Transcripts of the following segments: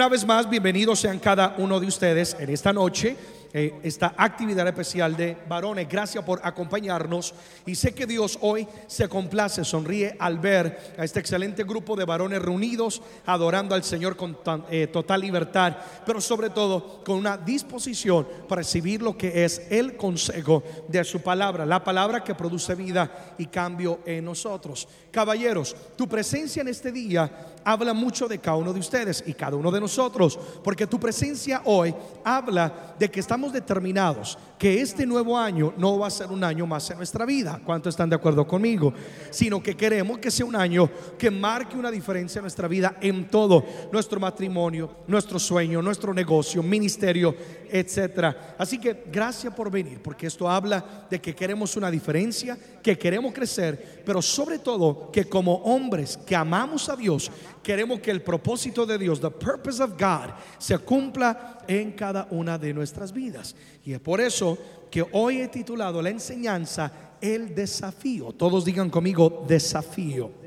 una vez más, bienvenidos sean cada uno de ustedes en esta noche eh, esta actividad especial de varones. Gracias por acompañarnos y sé que Dios hoy se complace, sonríe al ver a este excelente grupo de varones reunidos, adorando al Señor con eh, total libertad, pero sobre todo con una disposición para recibir lo que es el consejo de su palabra, la palabra que produce vida y cambio en nosotros. Caballeros, tu presencia en este día habla mucho de cada uno de ustedes y cada uno de nosotros, porque tu presencia hoy habla de que estamos determinados que este nuevo año no va a ser un año más en nuestra vida. ¿Cuántos están de acuerdo conmigo? Sino que queremos que sea un año que marque una diferencia en nuestra vida en todo, nuestro matrimonio, nuestro sueño, nuestro negocio, ministerio, etcétera. Así que gracias por venir, porque esto habla de que queremos una diferencia, que queremos crecer, pero sobre todo que como hombres que amamos a Dios, queremos que el propósito de Dios, the purpose of God, se cumpla en cada una de nuestras vidas. Y es por eso que hoy he titulado la enseñanza El desafío. Todos digan conmigo desafío.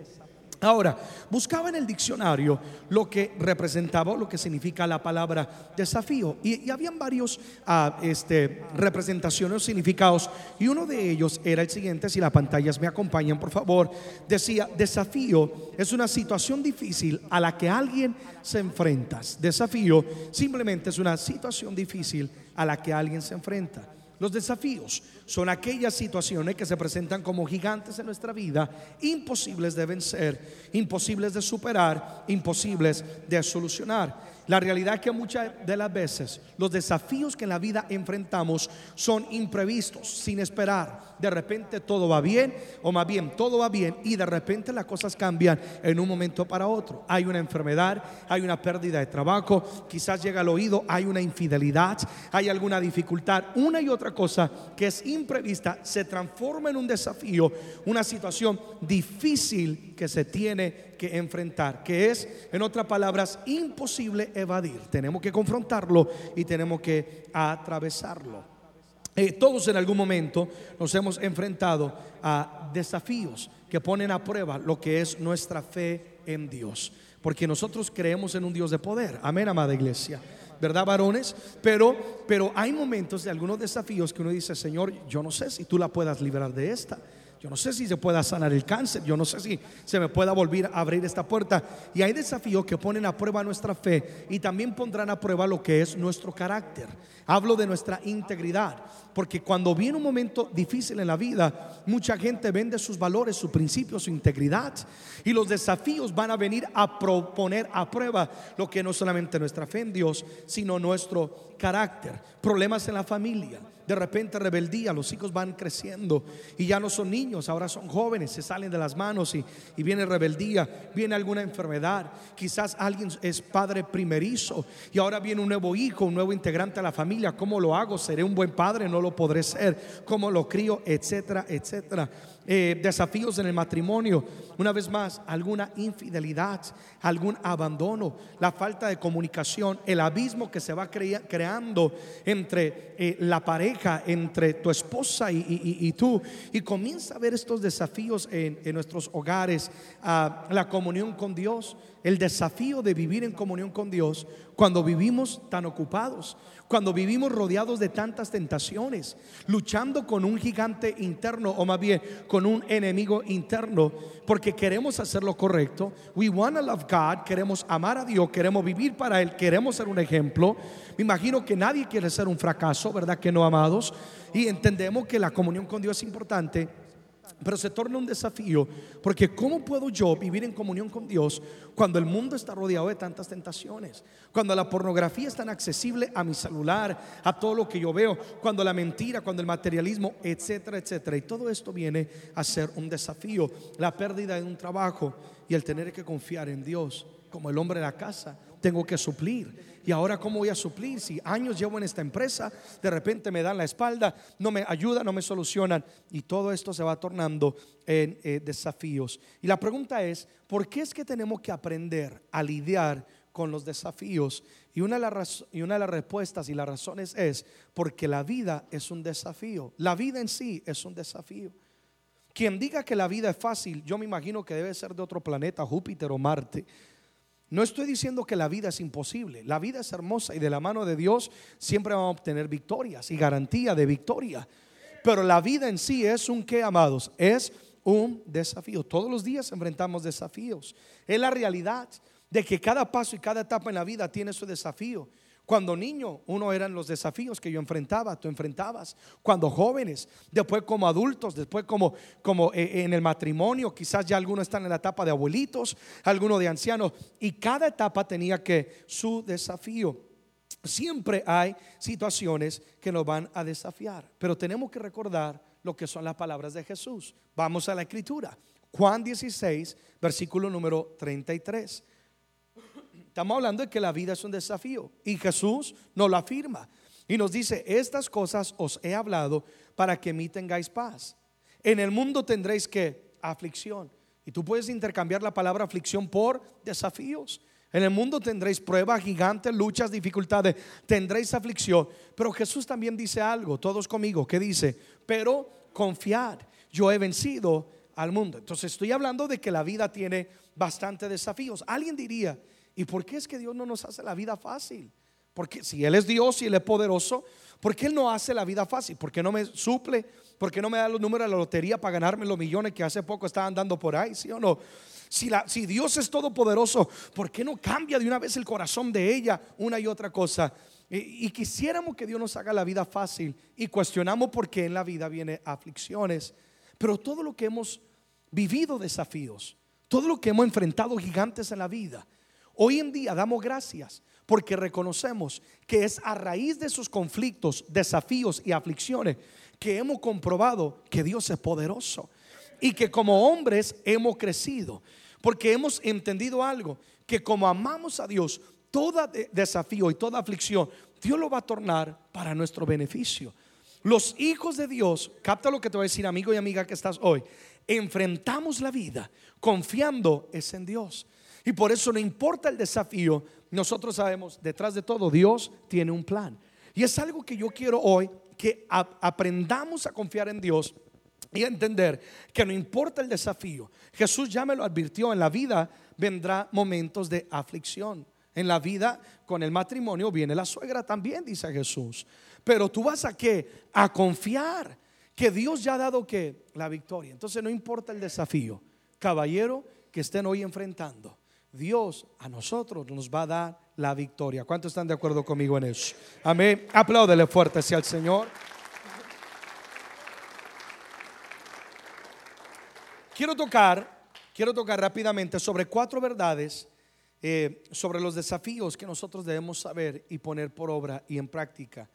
Ahora, buscaba en el diccionario lo que representaba, lo que significa la palabra desafío. Y, habían varios ah, este, representaciones o significados. Y uno de ellos era el siguiente, si las pantallas me acompañan, por favor. Decía, desafío es una situación difícil a la que alguien se enfrenta. Desafío simplemente es una situación difícil a la que alguien se enfrenta. Los desafíos son aquellas situaciones que se presentan como gigantes en nuestra vida, imposibles de vencer, imposibles de superar, imposibles de solucionar. La realidad es que muchas de las veces los desafíos que en la vida enfrentamos son imprevistos, sin esperar. De repente todo va bien, o más bien todo va bien, y de repente las cosas cambian en un momento para otro. Hay una enfermedad, hay una pérdida de trabajo, quizás llega al oído, hay una infidelidad, hay alguna dificultad, una y otra cosa que es imprevista se transforma en un desafío, una situación difícil que se tiene que enfrentar, que es, en otras palabras, imposible evadir. Tenemos que confrontarlo y tenemos que atravesarlo. Eh, todos en algún momento nos hemos enfrentado a desafíos que ponen a prueba lo que es nuestra fe en Dios. Porque nosotros creemos en un Dios de poder. Amén, amada iglesia. ¿Verdad, varones? Pero, pero hay momentos de algunos desafíos que uno dice, Señor, yo no sé si tú la puedas liberar de esta. Yo no sé si se pueda sanar el cáncer, yo no sé si se me pueda volver a abrir esta puerta. Y hay desafíos que ponen a prueba nuestra fe y también pondrán a prueba lo que es nuestro carácter. Hablo de nuestra integridad, porque cuando viene un momento difícil en la vida, mucha gente vende sus valores, sus principios, su integridad. Y los desafíos van a venir a proponer a prueba lo que no solamente nuestra fe en Dios, sino nuestro carácter. Problemas en la familia de repente rebeldía, los hijos van creciendo y ya no son niños, ahora son jóvenes, se salen de las manos y, viene rebeldía, viene alguna enfermedad, quizás alguien es padre primerizo y ahora viene un nuevo hijo, un nuevo integrante a la familia, ¿cómo lo hago? ¿Seré un buen padre? No lo podré ser, ¿cómo lo crío? Etcétera, etcétera. Eh, desafíos en el matrimonio, una vez más, alguna infidelidad, algún abandono, la falta de comunicación, el abismo que se va creando entre eh, la pareja, entre tu esposa y, tú, y comienza a ver estos desafíos en, nuestros hogares, la comunión con Dios, el desafío de vivir en comunión con Dios cuando vivimos tan ocupados cuando vivimos rodeados de tantas tentaciones, luchando con un gigante interno o más bien con un enemigo interno, porque queremos hacer lo correcto. We want to love God, queremos amar a Dios, queremos vivir para Él, queremos ser un ejemplo. Me imagino que nadie quiere ser un fracaso, ¿verdad? Que no, amados. Y entendemos que la comunión con Dios es importante pero se torna un desafío porque ¿cómo puedo yo vivir en comunión con Dios cuando el mundo está rodeado de tantas tentaciones? Cuando la pornografía es tan accesible a mi celular, a todo lo que yo veo, cuando la mentira, cuando el materialismo, etcétera, etcétera. Y todo esto viene a ser un desafío, la pérdida de un trabajo y el tener que confiar en Dios como el hombre de la casa, tengo que suplir. Y ahora, ¿cómo voy a suplir? Si años llevo en esta empresa, de repente me dan la espalda, no me ayudan, no me solucionan. Y todo esto se va tornando en eh, desafíos. Y la pregunta es, ¿por qué es que tenemos que aprender a lidiar con los desafíos? Y una, de las, y una de las respuestas y las razones es porque la vida es un desafío. La vida en sí es un desafío. Quien diga que la vida es fácil, yo me imagino que debe ser de otro planeta, Júpiter o Marte. No estoy diciendo que la vida es imposible. La vida es hermosa y de la mano de Dios siempre vamos a obtener victorias y garantía de victoria. Pero la vida en sí es un qué, amados, es un desafío. Todos los días enfrentamos desafíos. Es la realidad de que cada paso y cada etapa en la vida tiene su desafío. Cuando niño, uno eran los desafíos que yo enfrentaba, tú enfrentabas. Cuando jóvenes, después como adultos, después como, como eh, en el matrimonio, quizás ya algunos están en la etapa de abuelitos, algunos de ancianos, y cada etapa tenía que su desafío. Siempre hay situaciones que nos van a desafiar, pero tenemos que recordar lo que son las palabras de Jesús. Vamos a la escritura. Juan 16, versículo número 33. Estamos hablando de que la vida es un desafío y Jesús nos lo afirma y nos dice, estas cosas os he hablado para que mí tengáis paz. En el mundo tendréis que aflicción. Y tú puedes intercambiar la palabra aflicción por desafíos. En el mundo tendréis pruebas gigantes, luchas, dificultades, tendréis aflicción. Pero Jesús también dice algo, todos conmigo, que dice, pero confiad, yo he vencido al mundo. Entonces estoy hablando de que la vida tiene bastante desafíos. Alguien diría, ¿Y por qué es que Dios no nos hace la vida fácil? Porque si Él es Dios y Él es poderoso, ¿por qué Él no hace la vida fácil? ¿Por qué no me suple? ¿Por qué no me da los números de la lotería para ganarme los millones que hace poco estaban dando por ahí? ¿Sí o no? Si, Dios es todopoderoso, ¿por qué no cambia de una vez el corazón de ella una y otra cosa? Y, y quisiéramos que Dios nos haga la vida fácil y cuestionamos por qué en la vida viene aflicciones. Pero todo lo que hemos vivido desafíos, todo lo que hemos enfrentado gigantes en la vida, Hoy en día damos gracias porque reconocemos que es a raíz de esos conflictos, desafíos y aflicciones que hemos comprobado que Dios es poderoso y que como hombres hemos crecido, porque hemos entendido algo, que como amamos a Dios, todo desafío y toda aflicción, Dios lo va a tornar para nuestro beneficio. Los hijos de Dios, capta lo que te voy a decir, amigo y amiga que estás hoy, enfrentamos la vida confiando es en Dios. Y por eso no importa el desafío, nosotros sabemos, detrás de todo, Dios tiene un plan. Y es algo que yo quiero hoy, que aprendamos a confiar en Dios y a entender que no importa el desafío. Jesús ya me lo advirtió, en la vida vendrá momentos de aflicción. En la vida con el matrimonio viene la suegra también, dice Jesús. Pero tú vas a qué? A confiar que Dios ya ha dado que la victoria. Entonces no importa el desafío, caballero, que estén hoy enfrentando. Dios a nosotros nos va a dar la victoria. ¿Cuántos están de acuerdo conmigo en eso? Amén. Apláudele fuerte hacia el Señor. Quiero tocar, quiero tocar rápidamente sobre cuatro verdades eh, sobre los desafíos que nosotros debemos saber y poner por obra y en práctica.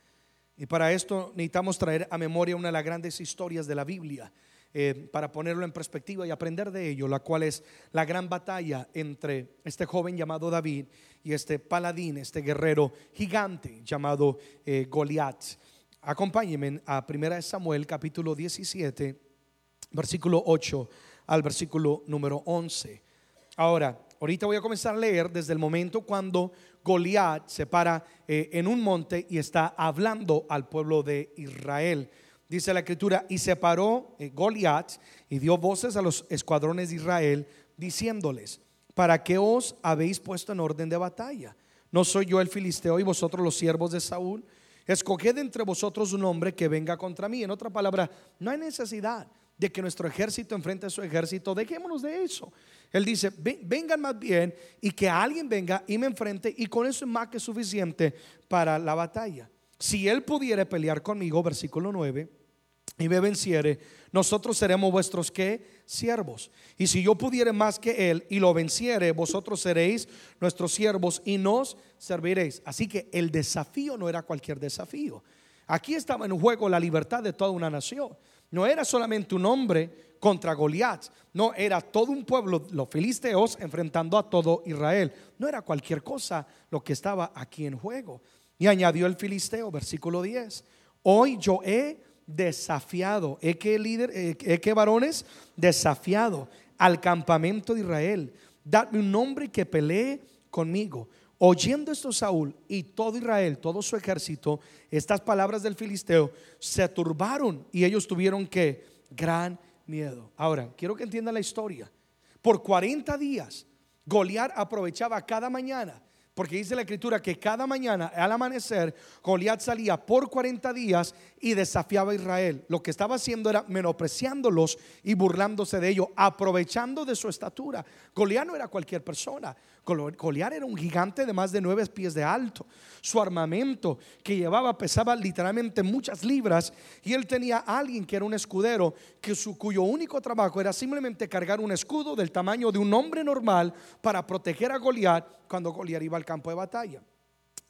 Y para esto necesitamos traer a memoria una de las grandes historias de la Biblia. Eh, para ponerlo en perspectiva y aprender de ello, la cual es la gran batalla entre este joven llamado David y este paladín, este guerrero gigante llamado eh, Goliat. Acompáñenme a 1 Samuel capítulo 17, versículo 8 al versículo número 11. Ahora, ahorita voy a comenzar a leer desde el momento cuando Goliat se para eh, en un monte y está hablando al pueblo de Israel. Dice la escritura, y se paró eh, Goliat y dio voces a los escuadrones de Israel, diciéndoles, ¿para qué os habéis puesto en orden de batalla? ¿No soy yo el filisteo y vosotros los siervos de Saúl? Escoged entre vosotros un hombre que venga contra mí. En otra palabra, no hay necesidad de que nuestro ejército enfrente a su ejército. Dejémonos de eso. Él dice, vengan más bien y que alguien venga y me enfrente y con eso es más que suficiente para la batalla. Si él pudiera pelear conmigo, versículo 9, y me venciere, nosotros seremos vuestros que siervos. Y si yo pudiere más que él y lo venciere, vosotros seréis nuestros siervos y nos serviréis. Así que el desafío no era cualquier desafío. Aquí estaba en juego la libertad de toda una nación. No era solamente un hombre contra Goliat, no era todo un pueblo, los filisteos enfrentando a todo Israel. No era cualquier cosa lo que estaba aquí en juego. Y añadió el filisteo, versículo 10, hoy yo he desafiado, he que líder, he que varones desafiado al campamento de Israel. Dadme un hombre que pelee conmigo. Oyendo esto Saúl y todo Israel, todo su ejército, estas palabras del filisteo, se turbaron y ellos tuvieron que gran miedo. Ahora, quiero que entiendan la historia. Por 40 días Goliat aprovechaba cada mañana porque dice la escritura que cada mañana al amanecer Goliat salía por 40 días y desafiaba a Israel. Lo que estaba haciendo era menospreciándolos y burlándose de ellos, aprovechando de su estatura. Goliat no era cualquier persona. Goliat era un gigante de más de nueve pies de alto. Su armamento que llevaba pesaba literalmente muchas libras y él tenía a alguien que era un escudero que su, cuyo único trabajo era simplemente cargar un escudo del tamaño de un hombre normal para proteger a Goliat cuando Goliat iba al campo de batalla.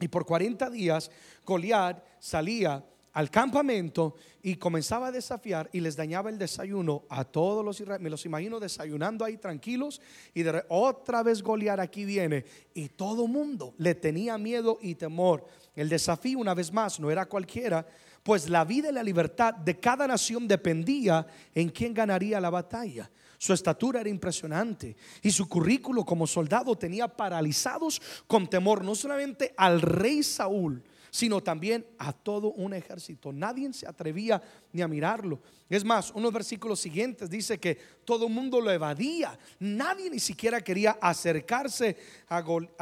Y por 40 días Goliat salía al campamento y comenzaba a desafiar y les dañaba el desayuno a todos los israelíes. Me los imagino desayunando ahí tranquilos y de otra vez Goliat aquí viene y todo mundo le tenía miedo y temor. El desafío una vez más no era cualquiera, pues la vida y la libertad de cada nación dependía en quién ganaría la batalla. Su estatura era impresionante y su currículo como soldado tenía paralizados con temor no solamente al rey Saúl, sino también a todo un ejército. Nadie se atrevía ni a mirarlo. Es más, unos versículos siguientes dice que todo el mundo lo evadía. Nadie ni siquiera quería acercarse a,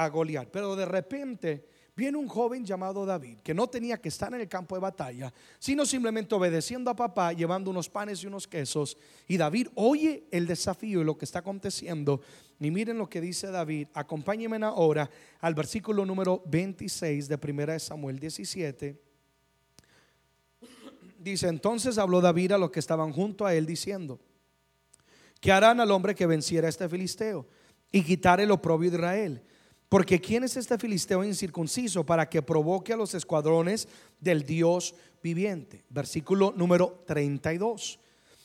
Goliat. Pero de repente viene un joven llamado David, que no tenía que estar en el campo de batalla, sino simplemente obedeciendo a papá, llevando unos panes y unos quesos. Y David oye el desafío y lo que está aconteciendo. Y miren lo que dice David. Acompáñenme ahora al versículo número 26 de 1 Samuel 17. Dice, entonces habló David a los que estaban junto a él diciendo, ¿qué harán al hombre que venciera a este filisteo y quitare el oprobio de Israel? Porque ¿quién es este filisteo incircunciso para que provoque a los escuadrones del Dios viviente? Versículo número 32.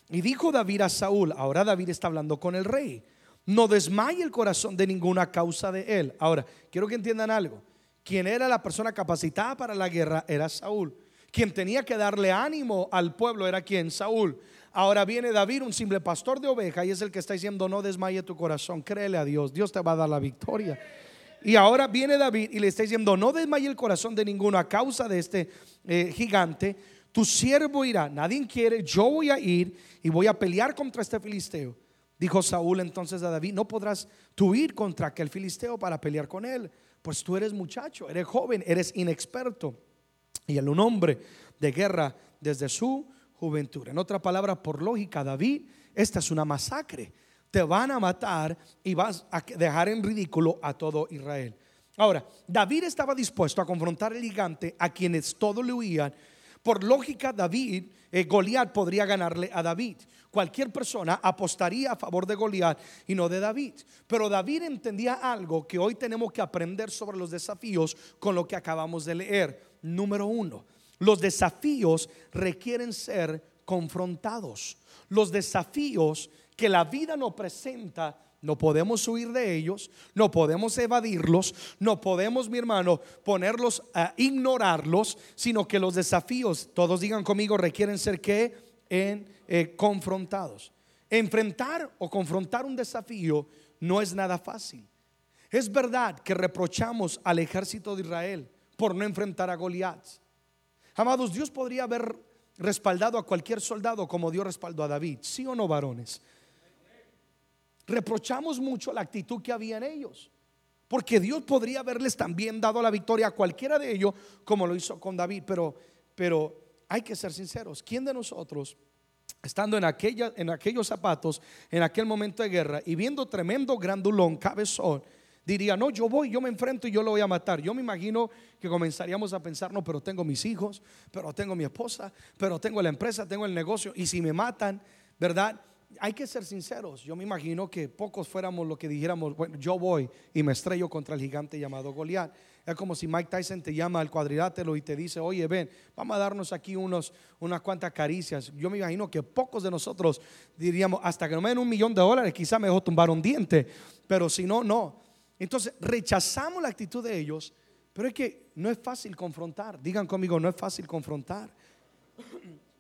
Y dijo David a Saúl, ahora David está hablando con el rey, no desmaye el corazón de ninguna causa de él. Ahora, quiero que entiendan algo. Quien era la persona capacitada para la guerra era Saúl. Quien tenía que darle ánimo al pueblo era quien, Saúl. Ahora viene David, un simple pastor de oveja, y es el que está diciendo, no desmaye tu corazón, créele a Dios, Dios te va a dar la victoria. Y ahora viene David y le está diciendo, no desmaye el corazón de ninguno a causa de este eh, gigante. Tu siervo irá, nadie quiere, yo voy a ir y voy a pelear contra este filisteo. Dijo Saúl entonces a David, no podrás tú ir contra aquel filisteo para pelear con él, pues tú eres muchacho, eres joven, eres inexperto. Y él un hombre de guerra desde su juventud. En otra palabra, por lógica, David, esta es una masacre te van a matar y vas a dejar en ridículo a todo Israel. Ahora, David estaba dispuesto a confrontar el gigante a quienes todos le huían. Por lógica, David, eh, Goliat podría ganarle a David. Cualquier persona apostaría a favor de Goliat y no de David. Pero David entendía algo que hoy tenemos que aprender sobre los desafíos con lo que acabamos de leer. Número uno, los desafíos requieren ser confrontados. Los desafíos que la vida nos presenta, no podemos huir de ellos, no podemos evadirlos, no podemos, mi hermano, ponerlos a ignorarlos, sino que los desafíos, todos digan conmigo, requieren ser que en, eh, confrontados. Enfrentar o confrontar un desafío no es nada fácil. Es verdad que reprochamos al ejército de Israel por no enfrentar a Goliat. Amados, Dios podría haber respaldado a cualquier soldado como Dios respaldó a David, sí o no, varones reprochamos mucho la actitud que había en ellos. Porque Dios podría haberles también dado la victoria a cualquiera de ellos, como lo hizo con David. Pero, pero hay que ser sinceros. ¿Quién de nosotros, estando en, aquella, en aquellos zapatos, en aquel momento de guerra, y viendo tremendo grandulón, cabezón, diría, no, yo voy, yo me enfrento y yo lo voy a matar. Yo me imagino que comenzaríamos a pensar, no, pero tengo mis hijos, pero tengo mi esposa, pero tengo la empresa, tengo el negocio, y si me matan, ¿verdad? Hay que ser sinceros. Yo me imagino que pocos fuéramos lo que dijéramos, bueno, yo voy y me estrello contra el gigante llamado Goliat. Es como si Mike Tyson te llama al cuadrilátero y te dice, oye, ven, vamos a darnos aquí unos, unas cuantas caricias. Yo me imagino que pocos de nosotros diríamos, hasta que no me den un millón de dólares, quizá mejor tumbar un diente, pero si no, no. Entonces rechazamos la actitud de ellos, pero es que no es fácil confrontar. Digan conmigo, no es fácil confrontar.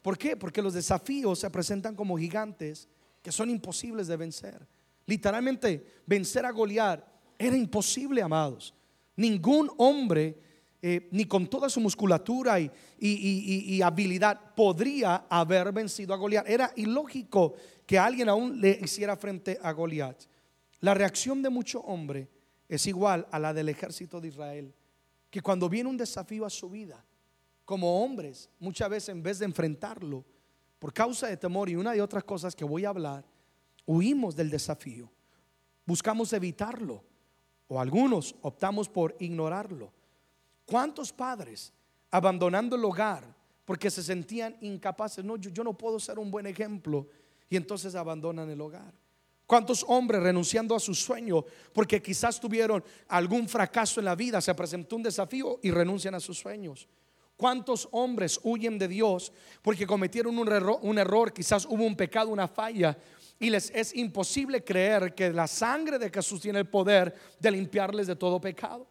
¿Por qué? Porque los desafíos se presentan como gigantes que son imposibles de vencer. Literalmente, vencer a Goliat era imposible, amados. Ningún hombre, eh, ni con toda su musculatura y, habilidad, podría haber vencido a Goliat. Era ilógico que alguien aún le hiciera frente a Goliat. La reacción de mucho hombre es igual a la del ejército de Israel, que cuando viene un desafío a su vida, como hombres, muchas veces en vez de enfrentarlo, por causa de temor y una de otras cosas que voy a hablar, huimos del desafío, buscamos evitarlo, o algunos optamos por ignorarlo. ¿Cuántos padres abandonando el hogar porque se sentían incapaces? No, yo, yo no puedo ser un buen ejemplo y entonces abandonan el hogar. ¿Cuántos hombres renunciando a su sueño porque quizás tuvieron algún fracaso en la vida, se presentó un desafío y renuncian a sus sueños? ¿Cuántos hombres huyen de Dios porque cometieron un error, quizás hubo un pecado, una falla y les es imposible creer que la sangre de Jesús tiene el poder de limpiarles de todo pecado?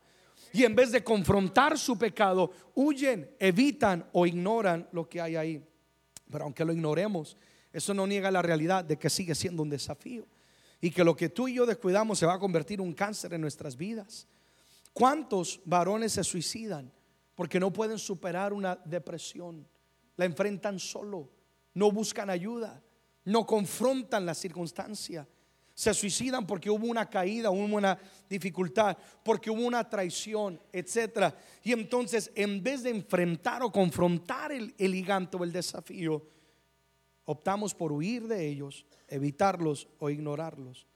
Y en vez de confrontar su pecado, huyen, evitan o ignoran lo que hay ahí. Pero aunque lo ignoremos, eso no niega la realidad de que sigue siendo un desafío y que lo que tú y yo descuidamos se va a convertir en un cáncer en nuestras vidas. ¿Cuántos varones se suicidan porque no pueden superar una depresión? La enfrentan solo, no buscan ayuda, no confrontan la circunstancia. Se suicidan porque hubo una caída, hubo una dificultad, porque hubo una traición, etc. Y entonces, en vez de enfrentar o confrontar el, el gigante o el desafío, optamos por huir de ellos, evitarlos o ignorarlos.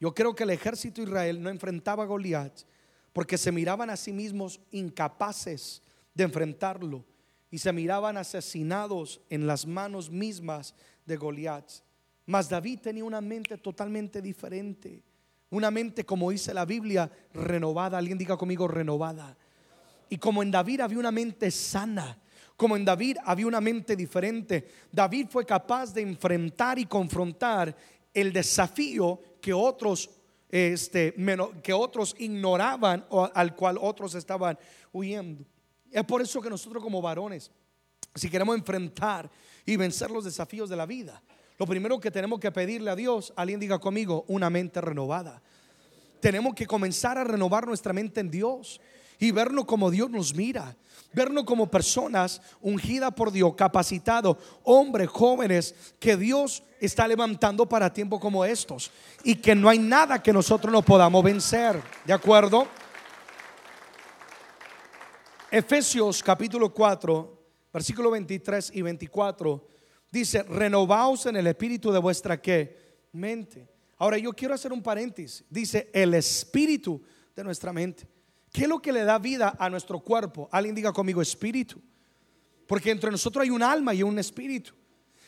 Yo creo que el ejército de Israel no enfrentaba a Goliat porque se miraban a sí mismos incapaces de enfrentarlo y se miraban asesinados en las manos mismas de Goliat. Mas David tenía una mente totalmente diferente, una mente como dice la Biblia, renovada. Alguien diga conmigo renovada. Y como en David había una mente sana, como en David había una mente diferente. David fue capaz de enfrentar y confrontar el desafío que otros este, que otros ignoraban o al cual otros estaban huyendo. Es por eso que nosotros como varones, si queremos enfrentar y vencer los desafíos de la vida, lo primero que tenemos que pedirle a Dios, alguien diga conmigo, una mente renovada. Tenemos que comenzar a renovar nuestra mente en Dios y vernos como Dios nos mira, vernos como personas ungidas por Dios, capacitados, hombres jóvenes que Dios está levantando para tiempos como estos y que no hay nada que nosotros no podamos vencer. ¿De acuerdo? Efesios capítulo 4, versículo 23 y 24 dice, renovaos en el espíritu de vuestra ¿qué? mente. Ahora yo quiero hacer un paréntesis. Dice el espíritu de nuestra mente. ¿Qué es lo que le da vida a nuestro cuerpo? Alguien diga conmigo espíritu. Porque entre nosotros hay un alma y un espíritu.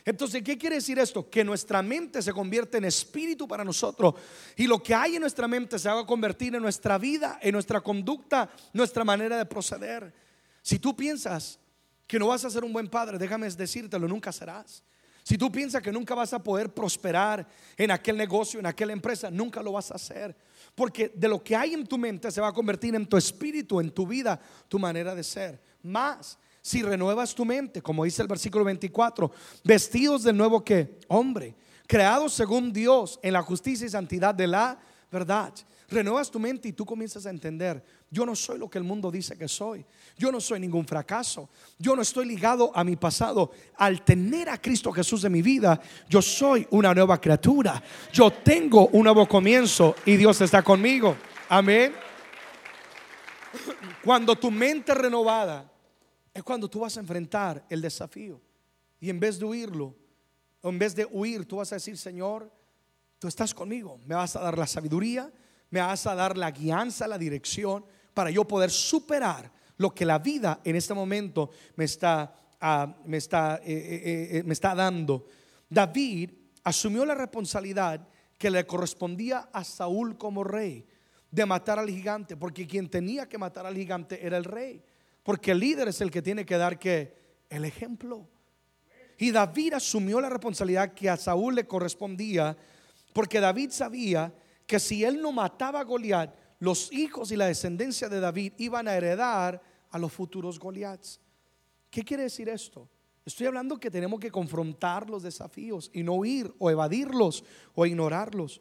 Entonces, ¿qué quiere decir esto? Que nuestra mente se convierte en espíritu para nosotros. Y lo que hay en nuestra mente se va a convertir en nuestra vida, en nuestra conducta, nuestra manera de proceder. Si tú piensas que no vas a ser un buen padre, déjame decírtelo, nunca serás. Si tú piensas que nunca vas a poder prosperar en aquel negocio, en aquella empresa, nunca lo vas a hacer. Porque de lo que hay en tu mente se va a convertir en tu espíritu, en tu vida, tu manera de ser. Más, si renuevas tu mente, como dice el versículo 24, vestidos del nuevo que hombre, creados según Dios en la justicia y santidad de la verdad. Renuevas tu mente y tú comienzas a entender, yo no soy lo que el mundo dice que soy. Yo no soy ningún fracaso. Yo no estoy ligado a mi pasado. Al tener a Cristo Jesús en mi vida, yo soy una nueva criatura. Yo tengo un nuevo comienzo y Dios está conmigo. Amén. Cuando tu mente renovada, es cuando tú vas a enfrentar el desafío. Y en vez de huirlo, en vez de huir, tú vas a decir, Señor, tú estás conmigo. Me vas a dar la sabiduría, me vas a dar la guianza, la dirección para yo poder superar lo que la vida en este momento me está, ah, me está, eh, eh, eh, me está dando. David asumió la responsabilidad que le correspondía a Saúl como rey de matar al gigante, porque quien tenía que matar al gigante era el rey, porque el líder es el que tiene que dar que el ejemplo. Y David asumió la responsabilidad que a Saúl le correspondía, porque David sabía que si él no mataba a Goliat, los hijos y la descendencia de David iban a heredar a los futuros Goliaths. ¿Qué quiere decir esto? Estoy hablando que tenemos que confrontar los desafíos y no huir o evadirlos o ignorarlos.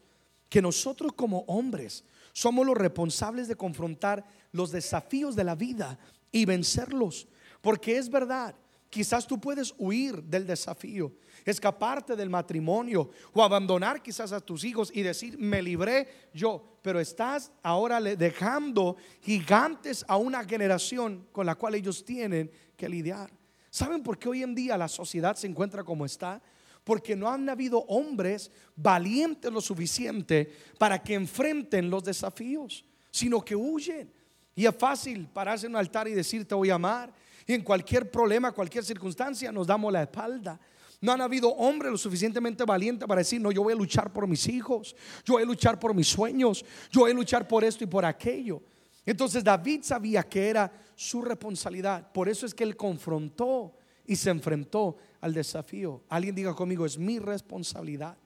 Que nosotros como hombres somos los responsables de confrontar los desafíos de la vida y vencerlos. Porque es verdad Quizás tú puedes huir del desafío, escaparte del matrimonio o abandonar quizás a tus hijos y decir, me libré yo, pero estás ahora dejando gigantes a una generación con la cual ellos tienen que lidiar. ¿Saben por qué hoy en día la sociedad se encuentra como está? Porque no han habido hombres valientes lo suficiente para que enfrenten los desafíos, sino que huyen. Y es fácil pararse en un altar y decir te voy a amar. Y en cualquier problema, cualquier circunstancia, nos damos la espalda. No han habido hombres lo suficientemente valientes para decir, no, yo voy a luchar por mis hijos, yo voy a luchar por mis sueños, yo voy a luchar por esto y por aquello. Entonces David sabía que era su responsabilidad. Por eso es que él confrontó y se enfrentó al desafío. Alguien diga conmigo, es mi responsabilidad.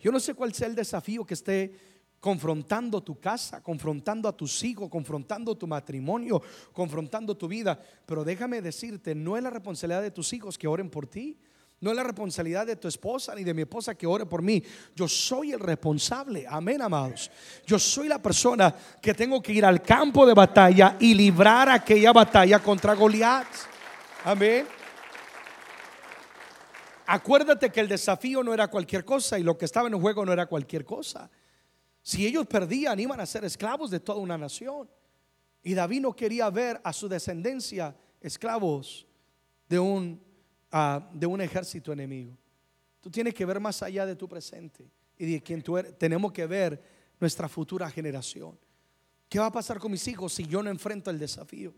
Yo no sé cuál sea el desafío que esté confrontando tu casa, confrontando a tus hijos, confrontando tu matrimonio, confrontando tu vida. Pero déjame decirte, no es la responsabilidad de tus hijos que oren por ti. No es la responsabilidad de tu esposa ni de mi esposa que ore por mí. Yo soy el responsable. Amén, amados. Yo soy la persona que tengo que ir al campo de batalla y librar aquella batalla contra Goliat. Amén. Acuérdate que el desafío no era cualquier cosa y lo que estaba en el juego no era cualquier cosa. Si ellos perdían, iban a ser esclavos de toda una nación. Y David no quería ver a su descendencia esclavos de un, ah, de un ejército enemigo. Tú tienes que ver más allá de tu presente y de quien tú eres. Tenemos que ver nuestra futura generación. ¿Qué va a pasar con mis hijos si yo no enfrento el desafío?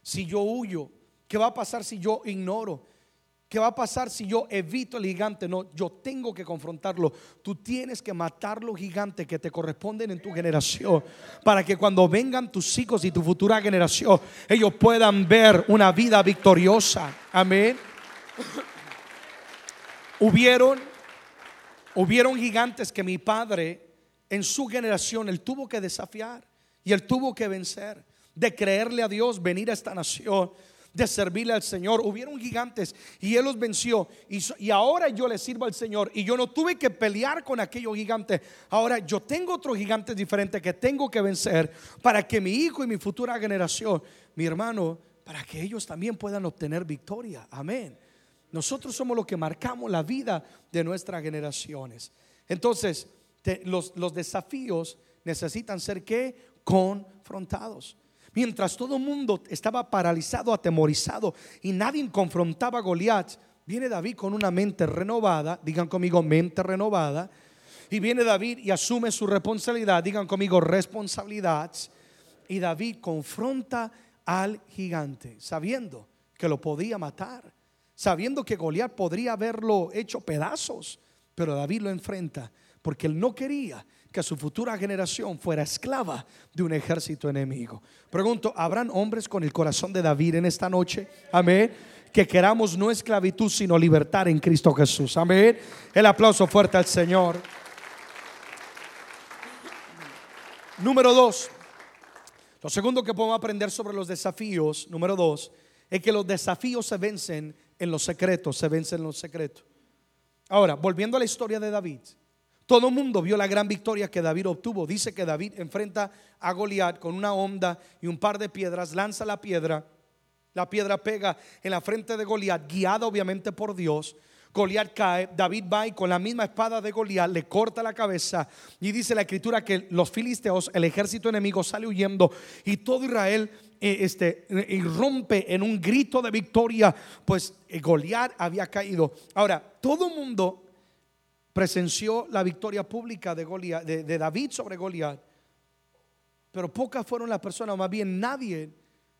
Si yo huyo, ¿qué va a pasar si yo ignoro? ¿Qué va a pasar si yo evito el gigante? No, yo tengo que confrontarlo. Tú tienes que matar los gigantes que te corresponden en tu generación para que cuando vengan tus hijos y tu futura generación, ellos puedan ver una vida victoriosa. Amén. Hubieron, hubieron gigantes que mi padre en su generación, él tuvo que desafiar y él tuvo que vencer, de creerle a Dios, venir a esta nación de servirle al Señor. Hubieron gigantes y Él los venció. Y, ahora yo le sirvo al Señor. Y yo no tuve que pelear con aquellos gigantes. Ahora yo tengo otros gigantes diferentes que tengo que vencer para que mi hijo y mi futura generación, mi hermano, para que ellos también puedan obtener victoria. Amén. Nosotros somos los que marcamos la vida de nuestras generaciones. Entonces, los, los desafíos necesitan ser que confrontados. Mientras todo el mundo estaba paralizado, atemorizado y nadie confrontaba a Goliat, viene David con una mente renovada, digan conmigo mente renovada, y viene David y asume su responsabilidad, digan conmigo responsabilidad, y David confronta al gigante, sabiendo que lo podía matar, sabiendo que Goliat podría haberlo hecho pedazos, pero David lo enfrenta porque él no quería que su futura generación fuera esclava de un ejército enemigo. Pregunto, ¿habrán hombres con el corazón de David en esta noche? Amén. Que queramos no esclavitud, sino libertad en Cristo Jesús. Amén. El aplauso fuerte al Señor. Número dos. Lo segundo que podemos aprender sobre los desafíos, número dos, es que los desafíos se vencen en los secretos, se vencen en los secretos. Ahora, volviendo a la historia de David. Todo el mundo vio la gran victoria que David obtuvo. Dice que David enfrenta a Goliat con una onda y un par de piedras, lanza la piedra, la piedra pega en la frente de Goliat, guiada obviamente por Dios. Goliat cae, David va y con la misma espada de Goliat le corta la cabeza y dice la escritura que los filisteos, el ejército enemigo sale huyendo y todo Israel eh, este, irrumpe en un grito de victoria, pues eh, Goliat había caído. Ahora, todo mundo presenció la victoria pública de, de, David sobre Goliat, pero pocas fueron las personas, más bien nadie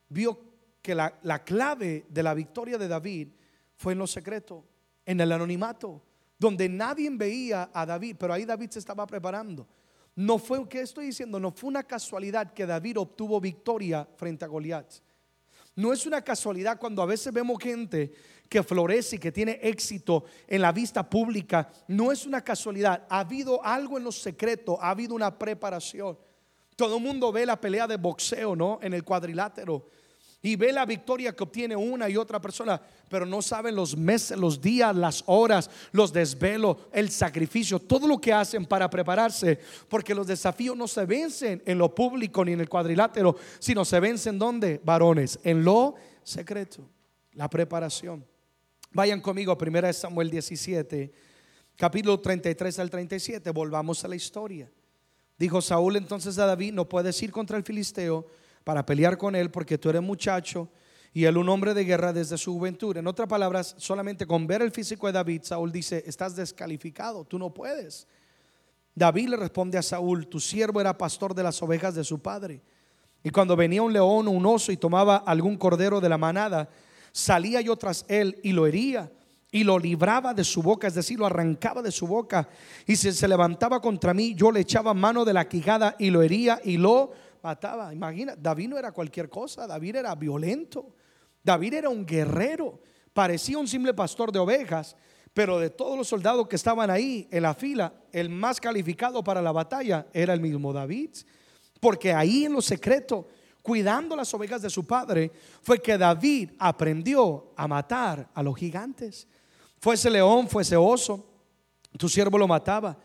vio que la, la clave de la victoria de David fue en lo secreto, en el anonimato, donde nadie veía a David, pero ahí David se estaba preparando. No fue, ¿qué estoy diciendo? No fue una casualidad que David obtuvo victoria frente a Goliat. No es una casualidad cuando a veces vemos gente que florece y que tiene éxito en la vista pública, no es una casualidad. Ha habido algo en los secretos, ha habido una preparación. Todo el mundo ve la pelea de boxeo, ¿no? En el cuadrilátero. Y ve la victoria que obtiene una y otra persona, pero no saben los meses, los días, las horas, los desvelos, el sacrificio, todo lo que hacen para prepararse, porque los desafíos no se vencen en lo público ni en el cuadrilátero, sino se vencen donde, varones, en lo secreto. La preparación. Vayan conmigo a 1 Samuel 17, capítulo 33 al 37. Volvamos a la historia. Dijo Saúl entonces a David, no puedes ir contra el filisteo para pelear con él porque tú eres muchacho y él un hombre de guerra desde su juventud. En otras palabras, solamente con ver el físico de David, Saúl dice, estás descalificado, tú no puedes. David le responde a Saúl, tu siervo era pastor de las ovejas de su padre. Y cuando venía un león o un oso y tomaba algún cordero de la manada, salía yo tras él y lo hería y lo libraba de su boca, es decir, lo arrancaba de su boca. Y si se levantaba contra mí, yo le echaba mano de la quijada y lo hería y lo mataba. Imagina, David no era cualquier cosa, David era violento. David era un guerrero, parecía un simple pastor de ovejas, pero de todos los soldados que estaban ahí en la fila, el más calificado para la batalla era el mismo David. Porque ahí en lo secreto, cuidando las ovejas de su padre, fue que David aprendió a matar a los gigantes. Fuese león, fuese oso, tu siervo lo mataba.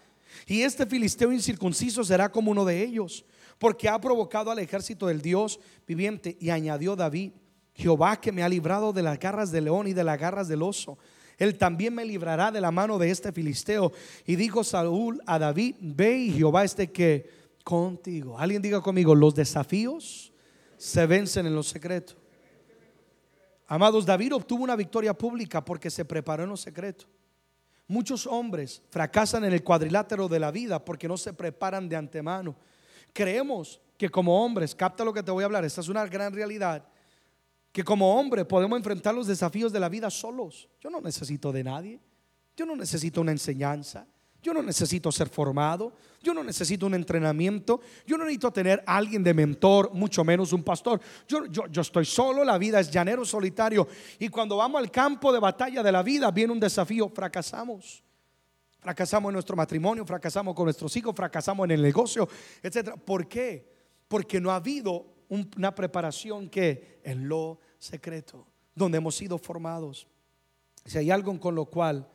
Y este filisteo incircunciso será como uno de ellos, porque ha provocado al ejército del Dios viviente. Y añadió David, Jehová que me ha librado de las garras del león y de las garras del oso. Él también me librará de la mano de este filisteo. Y dijo Saúl a David, ve y Jehová este que contigo. Alguien diga conmigo, los desafíos se vencen en lo secreto. Amados, David obtuvo una victoria pública porque se preparó en lo secreto. Muchos hombres fracasan en el cuadrilátero de la vida porque no se preparan de antemano. Creemos que como hombres, capta lo que te voy a hablar, esta es una gran realidad que como hombre podemos enfrentar los desafíos de la vida solos. Yo no necesito de nadie. Yo no necesito una enseñanza. Yo no necesito ser formado. Yo no necesito un entrenamiento. Yo no necesito tener alguien de mentor, mucho menos un pastor. Yo, yo, yo, estoy solo, la vida es llanero solitario. Y cuando vamos al campo de batalla de la vida, viene un desafío, fracasamos. Fracasamos en nuestro matrimonio, fracasamos con nuestros hijos, fracasamos en el negocio, etc. ¿Por qué? Porque no ha habido una preparación que en lo secreto, donde hemos sido formados. Si hay algo con lo cual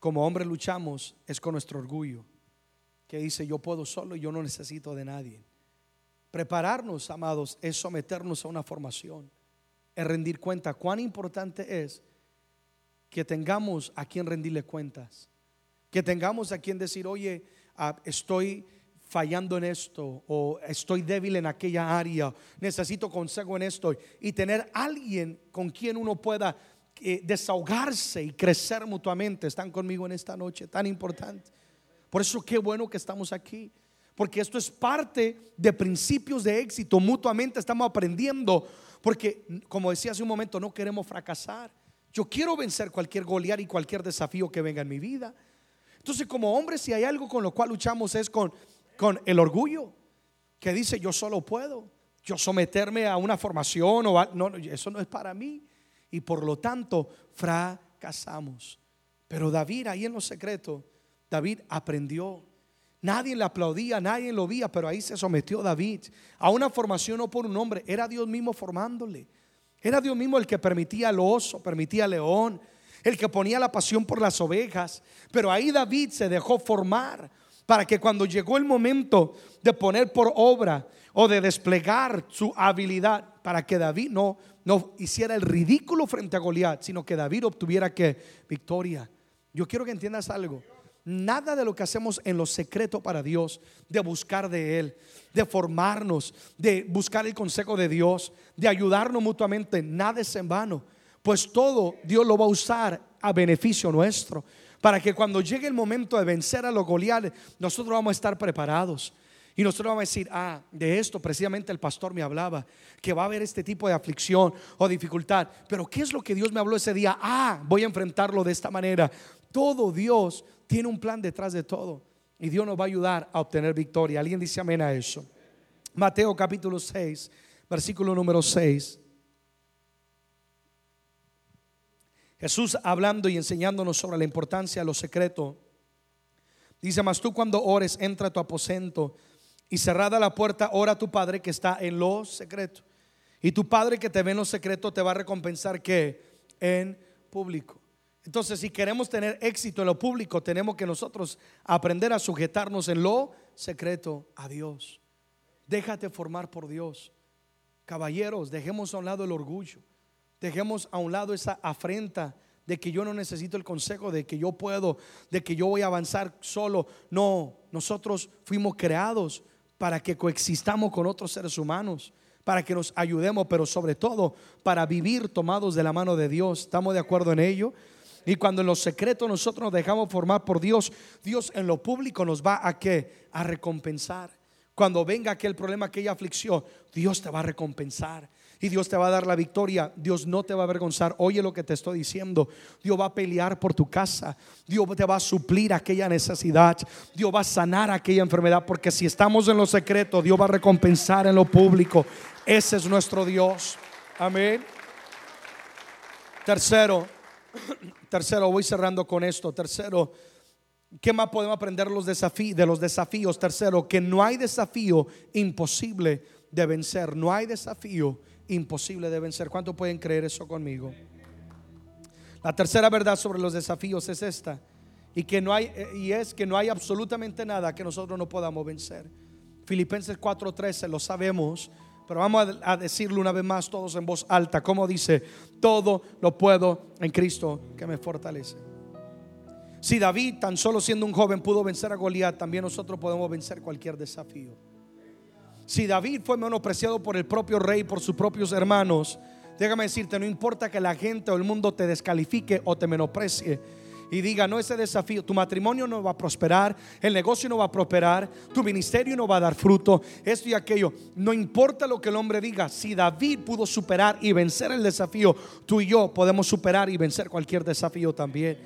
como hombres luchamos es con nuestro orgullo, que dice yo puedo solo y yo no necesito de nadie. Prepararnos, amados, es someternos a una formación, es rendir cuenta. Cuán importante es que tengamos a quien rendirle cuentas, que tengamos a quien decir, oye, ah, estoy fallando en esto o estoy débil en aquella área, necesito consejo en esto y tener alguien con quien uno pueda eh, desahogarse y crecer mutuamente. Están conmigo en esta noche, tan importante. Por eso qué bueno que estamos aquí, porque esto es parte de principios de éxito. Mutuamente estamos aprendiendo, porque como decía hace un momento, no queremos fracasar. Yo quiero vencer cualquier golear y cualquier desafío que venga en mi vida. Entonces, como hombres, si hay algo con lo cual luchamos es con con el orgullo que dice yo solo puedo, yo someterme a una formación o no, eso no es para mí y por lo tanto fracasamos. Pero David ahí en lo secreto, David aprendió. Nadie le aplaudía, nadie lo veía, pero ahí se sometió David a una formación no por un hombre, era Dios mismo formándole. Era Dios mismo el que permitía al oso, permitía al león, el que ponía la pasión por las ovejas. Pero ahí David se dejó formar para que cuando llegó el momento de poner por obra o de desplegar su habilidad, para que David no, no hiciera el ridículo frente a Goliat, sino que David obtuviera que victoria. Yo quiero que entiendas algo. Nada de lo que hacemos en lo secreto para Dios, de buscar de Él, de formarnos, de buscar el consejo de Dios, de ayudarnos mutuamente, nada es en vano. Pues todo Dios lo va a usar a beneficio nuestro para que cuando llegue el momento de vencer a los Goliath, nosotros vamos a estar preparados. Y nosotros vamos a decir, ah, de esto precisamente el pastor me hablaba, que va a haber este tipo de aflicción o dificultad. Pero ¿qué es lo que Dios me habló ese día? Ah, voy a enfrentarlo de esta manera. Todo Dios tiene un plan detrás de todo. Y Dios nos va a ayudar a obtener victoria. ¿Alguien dice amén a eso? Mateo capítulo 6, versículo número 6. Jesús hablando y enseñándonos sobre la importancia de lo secreto. Dice, mas tú cuando ores, entra a tu aposento y cerrada la puerta, ora a tu Padre que está en lo secreto. Y tu Padre que te ve en lo secreto te va a recompensar que en público. Entonces, si queremos tener éxito en lo público, tenemos que nosotros aprender a sujetarnos en lo secreto a Dios. Déjate formar por Dios. Caballeros, dejemos a un lado el orgullo. Dejemos a un lado esa afrenta de que yo no necesito el consejo, de que yo puedo, de que yo voy a avanzar solo. No, nosotros fuimos creados para que coexistamos con otros seres humanos, para que nos ayudemos, pero sobre todo para vivir tomados de la mano de Dios. ¿Estamos de acuerdo en ello? Y cuando en lo secreto nosotros nos dejamos formar por Dios, Dios en lo público nos va a qué? A recompensar. Cuando venga aquel problema, aquella aflicción, Dios te va a recompensar y Dios te va a dar la victoria. Dios no te va a avergonzar. Oye lo que te estoy diciendo. Dios va a pelear por tu casa. Dios te va a suplir aquella necesidad. Dios va a sanar aquella enfermedad. Porque si estamos en lo secreto, Dios va a recompensar en lo público. Ese es nuestro Dios. Amén. Tercero, tercero, voy cerrando con esto. Tercero, ¿qué más podemos aprender los de los desafíos? Tercero, que no hay desafío imposible de vencer. No hay desafío imposible de vencer. ¿Cuánto pueden creer eso conmigo? La tercera verdad sobre los desafíos es esta. Y, que no hay, y es que no hay absolutamente nada que nosotros no podamos vencer. Filipenses 4:13 lo sabemos, pero vamos a, a decirlo una vez más todos en voz alta. Como dice, todo lo puedo en Cristo que me fortalece. Si David, tan solo siendo un joven, pudo vencer a Goliat, también nosotros podemos vencer cualquier desafío. Si David fue menospreciado por el propio rey, por sus propios hermanos, déjame decirte, no importa que la gente o el mundo te descalifique o te menosprecie y diga, no ese desafío, tu matrimonio no va a prosperar, el negocio no va a prosperar, tu ministerio no va a dar fruto, esto y aquello. No importa lo que el hombre diga, si David pudo superar y vencer el desafío, tú y yo podemos superar y vencer cualquier desafío también.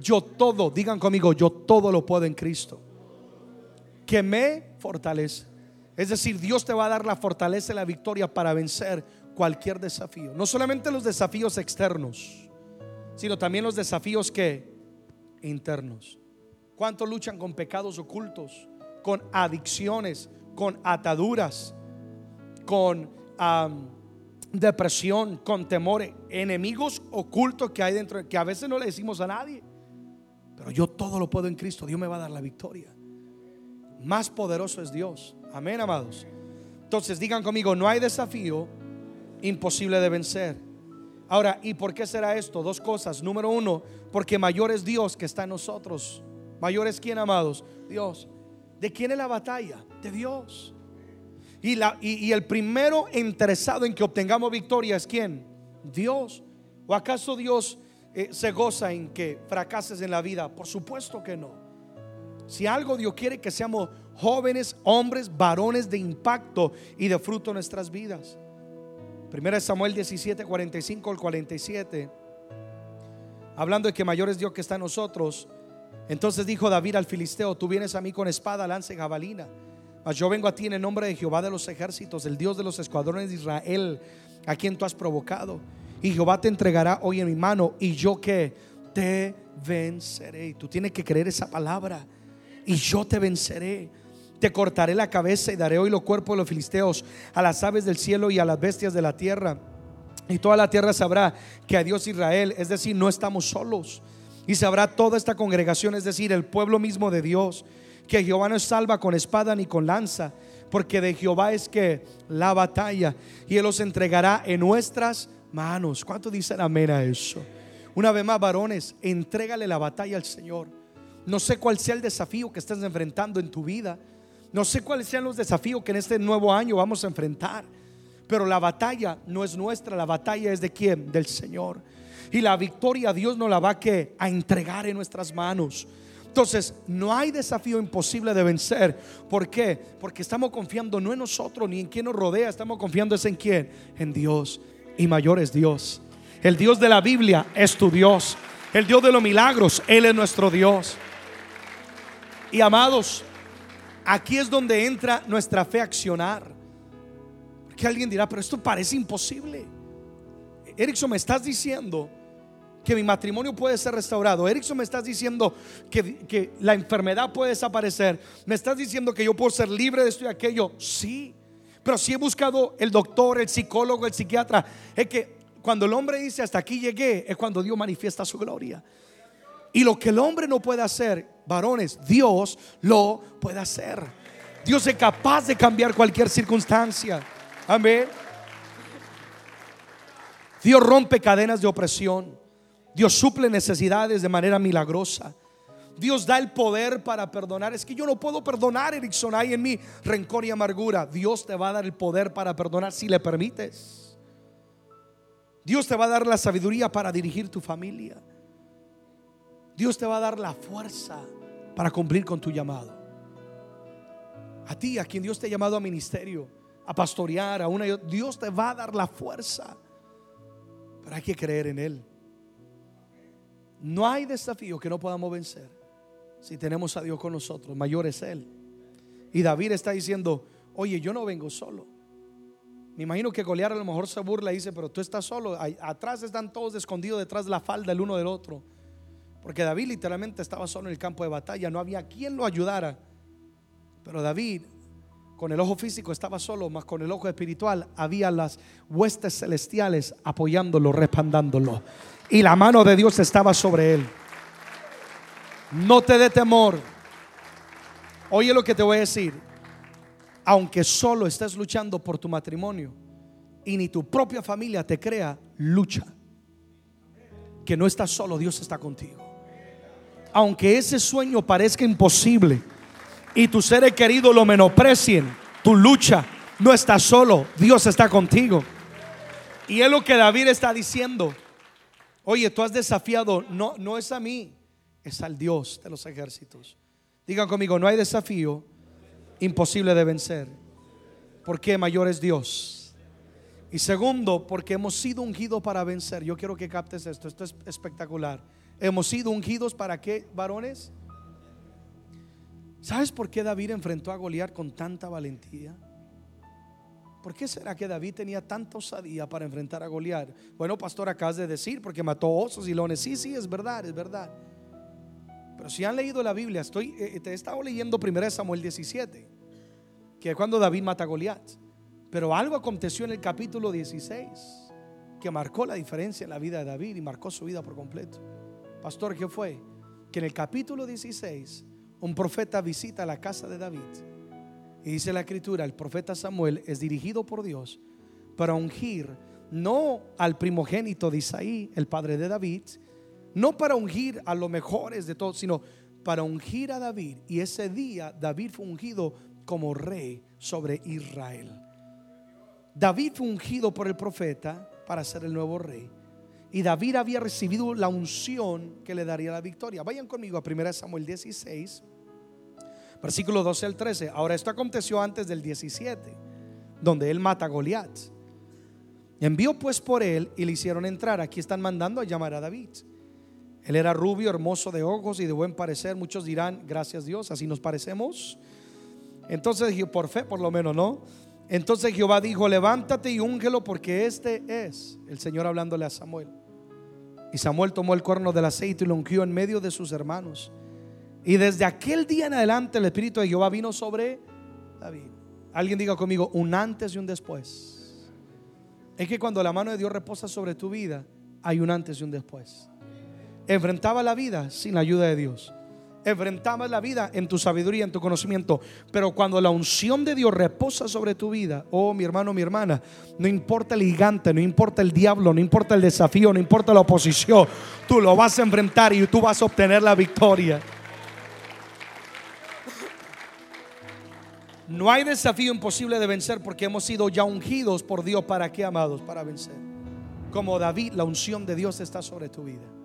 Yo todo, digan conmigo, yo todo lo puedo en Cristo, que me fortalece. Es decir, Dios te va a dar la fortaleza y la victoria para vencer cualquier desafío. No solamente los desafíos externos, sino también los desafíos que internos. ¿Cuántos luchan con pecados ocultos, con adicciones, con ataduras, con depresión, con temores, enemigos ocultos que hay dentro, que a veces no le decimos a nadie? Pero yo todo lo puedo en Cristo. Dios me va a dar la victoria. Más poderoso es Dios. Amén, amados. Entonces digan conmigo, no hay desafío imposible de vencer. Ahora, ¿y por qué será esto? Dos cosas. Número uno, porque mayor es Dios que está en nosotros. Mayor es quién, amados? Dios. ¿De quién es la batalla? De Dios. Y, la, y, el primero interesado en que obtengamos victoria es quién? Dios. ¿O acaso Dios eh, se goza en que fracases en la vida? Por supuesto que no. Si algo Dios quiere que seamos jóvenes, hombres, varones de impacto y de fruto en nuestras vidas. Primera Samuel 17, 45 al 47. Hablando de que mayor es Dios que está en nosotros. Entonces dijo David al filisteo, tú vienes a mí con espada, lanza y jabalina. Mas yo vengo a ti en el nombre de Jehová de los ejércitos, el Dios de los escuadrones de Israel, a quien tú has provocado. Y Jehová te entregará hoy en mi mano y yo que te venceré. Tú tienes que creer esa palabra y yo te venceré. Te cortaré la cabeza y daré hoy los cuerpos de los filisteos a las aves del cielo y a las bestias de la tierra. Y toda la tierra sabrá que a Dios Israel, es decir, no estamos solos. Y sabrá toda esta congregación, es decir, el pueblo mismo de Dios, que Jehová no salva con espada ni con lanza, porque de Jehová es que la batalla y Él los entregará en nuestras manos. ¿Cuánto dicen amén a eso? Una vez más, varones, entrégale la batalla al Señor. No sé cuál sea el desafío que estés enfrentando en tu vida. No sé cuáles sean los desafíos que en este nuevo año vamos a enfrentar. Pero la batalla no es nuestra, la batalla es de quién? Del Señor. Y la victoria Dios nos la va a, que, a entregar en nuestras manos. Entonces, no hay desafío imposible de vencer. ¿Por qué? Porque estamos confiando no en nosotros ni en quien nos rodea, estamos confiando es en quién? En Dios. Y mayor es Dios. El Dios de la Biblia es tu Dios. El Dios de los milagros, Él es nuestro Dios. Y amados, aquí es donde entra nuestra fe a accionar. Que alguien dirá, pero esto parece imposible. Erickson, me estás diciendo que mi matrimonio puede ser restaurado. Erickson, me estás diciendo que, la enfermedad puede desaparecer. Me estás diciendo que yo puedo ser libre de esto y aquello. Sí, pero si he buscado el doctor, el psicólogo, el psiquiatra. Es que cuando el hombre dice hasta aquí llegué, es cuando Dios manifiesta su gloria. Y lo que el hombre no puede hacer, varones, Dios lo puede hacer. Dios es capaz de cambiar cualquier circunstancia. Amén. Dios rompe cadenas de opresión. Dios suple necesidades de manera milagrosa. Dios da el poder para perdonar. Es que yo no puedo perdonar, Erickson. Hay en mí rencor y amargura. Dios te va a dar el poder para perdonar si le permites. Dios te va a dar la sabiduría para dirigir tu familia. Dios te va a dar la fuerza para cumplir con tu llamado. A ti, a quien Dios te ha llamado a ministerio, a pastorear, a una Dios te va a dar la fuerza. Pero hay que creer en Él. No hay desafío que no podamos vencer si tenemos a Dios con nosotros. Mayor es Él. Y David está diciendo, oye, yo no vengo solo. Me imagino que Goliat a lo mejor se burla y dice, pero tú estás solo. Atrás están todos escondidos detrás de la falda el uno del otro. Porque David literalmente estaba solo en el campo de batalla. No había quien lo ayudara. Pero David, con el ojo físico, estaba solo, más con el ojo espiritual, había las huestes celestiales apoyándolo, respaldándolo. Y la mano de Dios estaba sobre él. No te dé temor. Oye lo que te voy a decir aunque solo estés luchando por tu matrimonio y ni tu propia familia te crea, lucha. Que no estás solo, Dios está contigo. Aunque ese sueño parezca imposible y tus seres queridos lo menosprecien, tu lucha no estás solo, Dios está contigo. Y es lo que David está diciendo. Oye, tú has desafiado, no, no es a mí, es al Dios de los ejércitos. Digan conmigo, no hay desafío imposible de vencer. Porque mayor es Dios. Y segundo, porque hemos sido ungidos para vencer. Yo quiero que captes esto, esto es espectacular. Hemos sido ungidos para qué, varones? ¿Sabes por qué David enfrentó a Goliat con tanta valentía? ¿Por qué será que David tenía tanta osadía para enfrentar a Goliat? Bueno, pastor, acabas de decir, porque mató osos y leones. Sí, sí, es verdad, es verdad. Pero si han leído la Biblia, estoy, eh, te he estado leyendo 1 Samuel 17, que es cuando David mata a Goliat. Pero algo aconteció en el capítulo 16 que marcó la diferencia en la vida de David y marcó su vida por completo. Pastor, ¿qué fue? Que en el capítulo 16 un profeta visita la casa de David y dice la escritura, el profeta Samuel es dirigido por Dios para ungir no al primogénito de Isaí, el padre de David, no para ungir a los mejores de todos, sino para ungir a David. Y ese día David fue ungido como rey sobre Israel. David fue ungido por el profeta para ser el nuevo rey. Y David había recibido la unción que le daría la victoria. Vayan conmigo a 1 Samuel 16, versículo 12 al 13. Ahora esto aconteció antes del 17, donde él mata a Goliat. Envió pues por él y le hicieron entrar. Aquí están mandando a llamar a David. Él era rubio, hermoso de ojos y de buen parecer. Muchos dirán, gracias Dios, así nos parecemos. Entonces, por fe por lo menos, ¿no? Entonces Jehová dijo, levántate y úngelo porque este es el Señor hablándole a Samuel. Y Samuel tomó el cuerno del aceite y lo ungió en medio de sus hermanos. Y desde aquel día en adelante el Espíritu de Jehová vino sobre David. Alguien diga conmigo, un antes y un después. Es que cuando la mano de Dios reposa sobre tu vida, hay un antes y un después. Enfrentaba la vida sin la ayuda de Dios. Enfrentaba la vida en tu sabiduría, en tu conocimiento. Pero cuando la unción de Dios reposa sobre tu vida, oh mi hermano, mi hermana, no importa el gigante, no importa el diablo, no importa el desafío, no importa la oposición, tú lo vas a enfrentar y tú vas a obtener la victoria. No hay desafío imposible de vencer porque hemos sido ya ungidos por Dios. ¿Para qué, amados? Para vencer. Como David, la unción de Dios está sobre tu vida.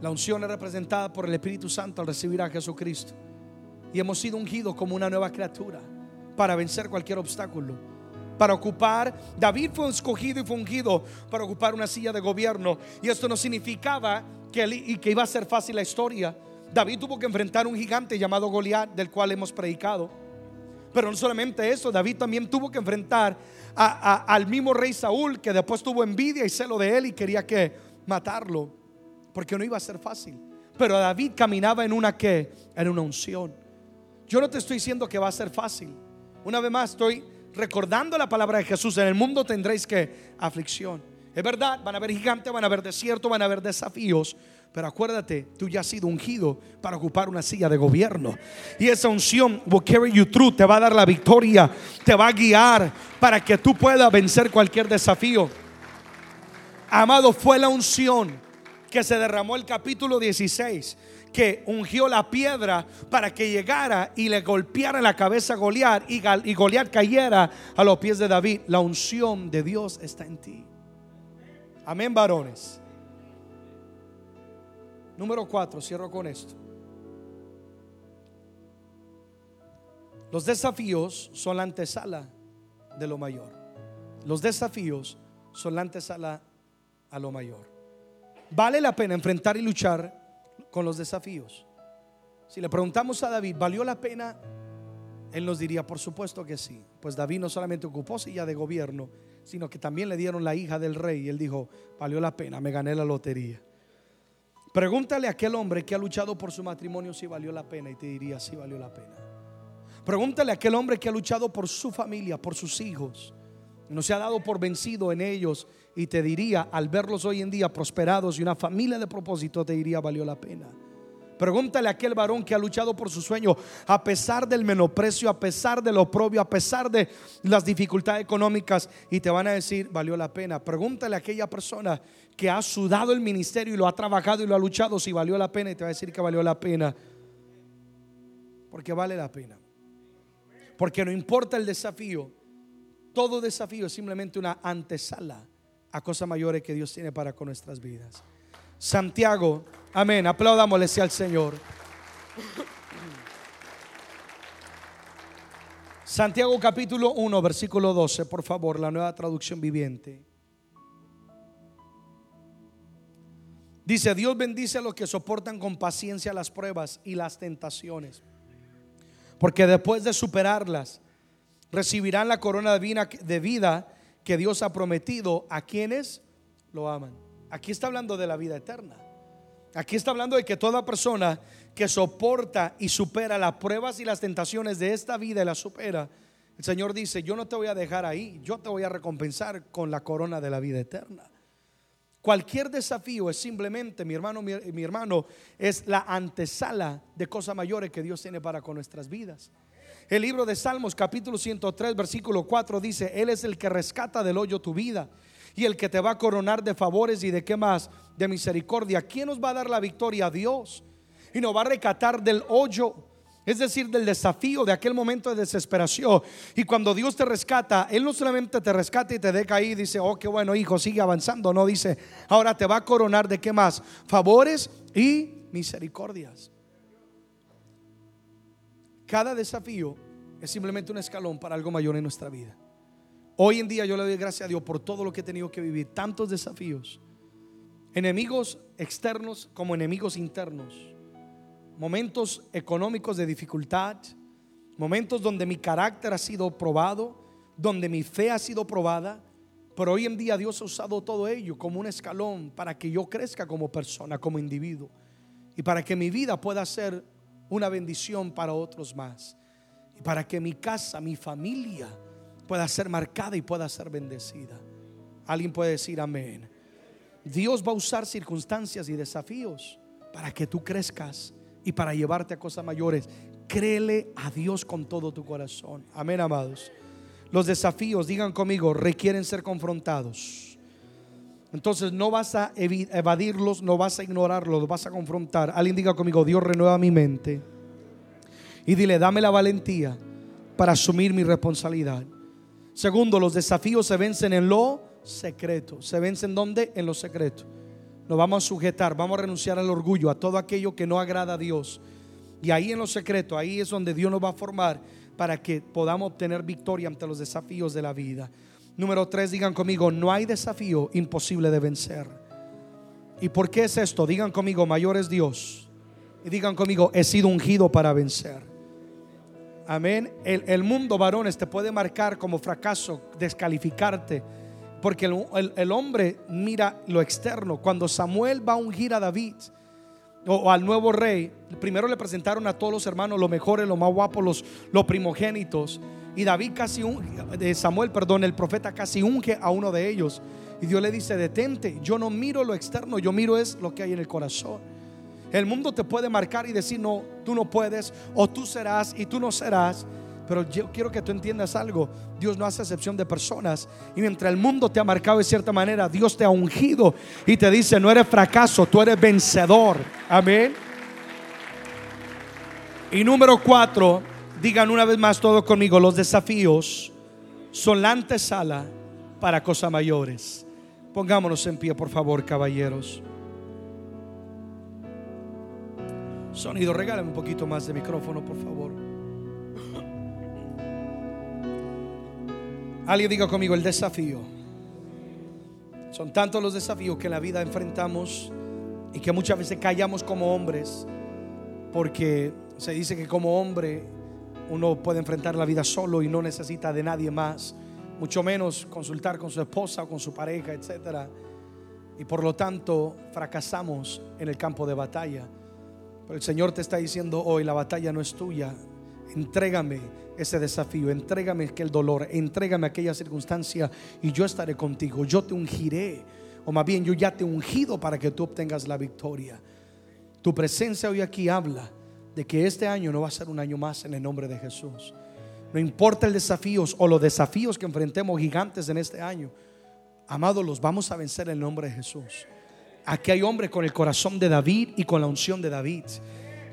La unción es representada por el Espíritu Santo al recibir a Jesucristo. Y hemos sido ungidos como una nueva criatura para vencer cualquier obstáculo. Para ocupar, David fue escogido y fue ungido para ocupar una silla de gobierno. Y esto no significaba que, y que iba a ser fácil la historia. David tuvo que enfrentar un gigante llamado Goliat, del cual hemos predicado. Pero no solamente eso, David también tuvo que enfrentar al mismo rey Saúl, que después tuvo envidia y celo de él y quería que matarlo porque no iba a ser fácil. Pero David caminaba en una que, en una unción. Yo no te estoy diciendo que va a ser fácil. Una vez más estoy recordando la palabra de Jesús. En el mundo tendréis que aflicción. Es verdad, van a haber gigantes, van a haber desierto, van a haber desafíos. Pero acuérdate, tú ya has sido ungido para ocupar una silla de gobierno. Y esa unción will carry you through, te va a dar la victoria, te va a guiar para que tú puedas vencer cualquier desafío. Amado, fue la unción que se derramó el capítulo 16 que ungió la piedra para que llegara y le golpeara la cabeza a Goliat y, y Goliat cayera a los pies de David. La unción de Dios está en ti. Amén, varones. Número cuatro, cierro con esto. Los desafíos son la antesala de lo mayor. Los desafíos son la antesala a lo mayor. Vale la pena enfrentar y luchar con los desafíos. Si le preguntamos a David, ¿valió la pena? Él nos diría, por supuesto que sí. Pues David no solamente ocupó silla de gobierno, sino que también le dieron la hija del rey. Y él dijo, valió la pena, me gané la lotería. Pregúntale a aquel hombre que ha luchado por su matrimonio si valió la pena y te diría, sí valió la pena. Pregúntale a aquel hombre que ha luchado por su familia, por sus hijos, no se ha dado por vencido en ellos y te diría, al verlos hoy en día prosperados y una familia de propósito, te diría, valió la pena. Pregúntale a aquel varón que ha luchado por su sueño, a pesar del menosprecio, a pesar del oprobio, a pesar de las dificultades económicas, y te van a decir, valió la pena. Pregúntale a aquella persona que ha sudado el ministerio y lo ha trabajado y lo ha luchado, si valió la pena, y te va a decir que valió la pena. Porque vale la pena. Porque no importa el desafío, todo desafío es simplemente una antesala a cosas mayores que Dios tiene para con nuestras vidas. Santiago, amén, aplaudámosle al Señor. Santiago capítulo 1, versículo 12, por favor, la nueva traducción viviente. Dice, Dios bendice a los que soportan con paciencia las pruebas y las tentaciones, porque después de superarlas, recibirán la corona de vida que Dios ha prometido a quienes lo aman. Aquí está hablando de la vida eterna. Aquí está hablando de que toda persona que soporta y supera las pruebas y las tentaciones de esta vida y las supera, el Señor dice, yo no te voy a dejar ahí, yo te voy a recompensar con la corona de la vida eterna. Cualquier desafío es simplemente, mi hermano, mi, mi hermano, es la antesala de cosas mayores que Dios tiene para con nuestras vidas. El libro de Salmos capítulo 103 versículo 4 dice, Él es el que rescata del hoyo tu vida y el que te va a coronar de favores y de qué más, de misericordia. ¿Quién nos va a dar la victoria? Dios. Y nos va a recatar del hoyo. Es decir, del desafío, de aquel momento de desesperación. Y cuando Dios te rescata, Él no solamente te rescata y te deja ahí dice, oh, qué bueno, hijo, sigue avanzando. No dice, ahora te va a coronar de qué más? Favores y misericordias. Cada desafío es simplemente un escalón para algo mayor en nuestra vida. Hoy en día yo le doy gracias a Dios por todo lo que he tenido que vivir, tantos desafíos, enemigos externos como enemigos internos, momentos económicos de dificultad, momentos donde mi carácter ha sido probado, donde mi fe ha sido probada, pero hoy en día Dios ha usado todo ello como un escalón para que yo crezca como persona, como individuo, y para que mi vida pueda ser una bendición para otros más. Y para que mi casa, mi familia pueda ser marcada y pueda ser bendecida. Alguien puede decir amén. Dios va a usar circunstancias y desafíos para que tú crezcas y para llevarte a cosas mayores. Créele a Dios con todo tu corazón. Amén, amados. Los desafíos, digan conmigo, requieren ser confrontados. Entonces no vas a evadirlos, no vas a ignorarlos, vas a confrontar. Alguien diga conmigo, Dios renueva mi mente. Y dile, dame la valentía para asumir mi responsabilidad. Segundo, los desafíos se vencen en lo secreto. ¿Se vencen dónde? En lo secreto. Nos vamos a sujetar, vamos a renunciar al orgullo, a todo aquello que no agrada a Dios. Y ahí en lo secreto, ahí es donde Dios nos va a formar para que podamos obtener victoria ante los desafíos de la vida. Número tres, digan conmigo, no hay desafío imposible de vencer. ¿Y por qué es esto? Digan conmigo, mayor es Dios. Y digan conmigo, he sido ungido para vencer. Amén. El, mundo, varones, te puede marcar como fracaso, descalificarte. Porque el, el, hombre mira lo externo. Cuando Samuel va a ungir a David o, al nuevo rey, primero le presentaron a todos los hermanos, los mejores, los más guapos, los, los primogénitos. Y David casi unge, Samuel, perdón, el profeta casi unge a uno de ellos. Y Dios le dice, detente, yo no miro lo externo, yo miro es lo que hay en el corazón. El mundo te puede marcar y decir, no, tú no puedes, o tú serás y tú no serás. Pero yo quiero que tú entiendas algo. Dios no hace excepción de personas. Y mientras el mundo te ha marcado de cierta manera, Dios te ha ungido y te dice, no eres fracaso, tú eres vencedor. Amén. Y número cuatro, digan una vez más todo conmigo, los desafíos son la antesala para cosas mayores. Pongámonos en pie, por favor, caballeros. Sonido, regálame un poquito más de micrófono, por favor. Alguien diga conmigo el desafío. Son tantos los desafíos que en la vida enfrentamos y que muchas veces callamos como hombres porque se dice que como hombre uno puede enfrentar la vida solo y no necesita de nadie más, mucho menos consultar con su esposa o con su pareja, etcétera. Y por lo tanto fracasamos en el campo de batalla. Pero el Señor te está diciendo hoy, la batalla no es tuya. Entrégame ese desafío, entrégame aquel dolor, entrégame aquella circunstancia y yo estaré contigo. Yo te ungiré, o más bien yo ya te he ungido para que tú obtengas la victoria. Tu presencia hoy aquí habla de que este año no va a ser un año más en el nombre de Jesús. No importa el desafío o los desafíos que enfrentemos gigantes en este año. Amados, los vamos a vencer en el nombre de Jesús. Aquí hay hombres con el corazón de David y con la unción de David.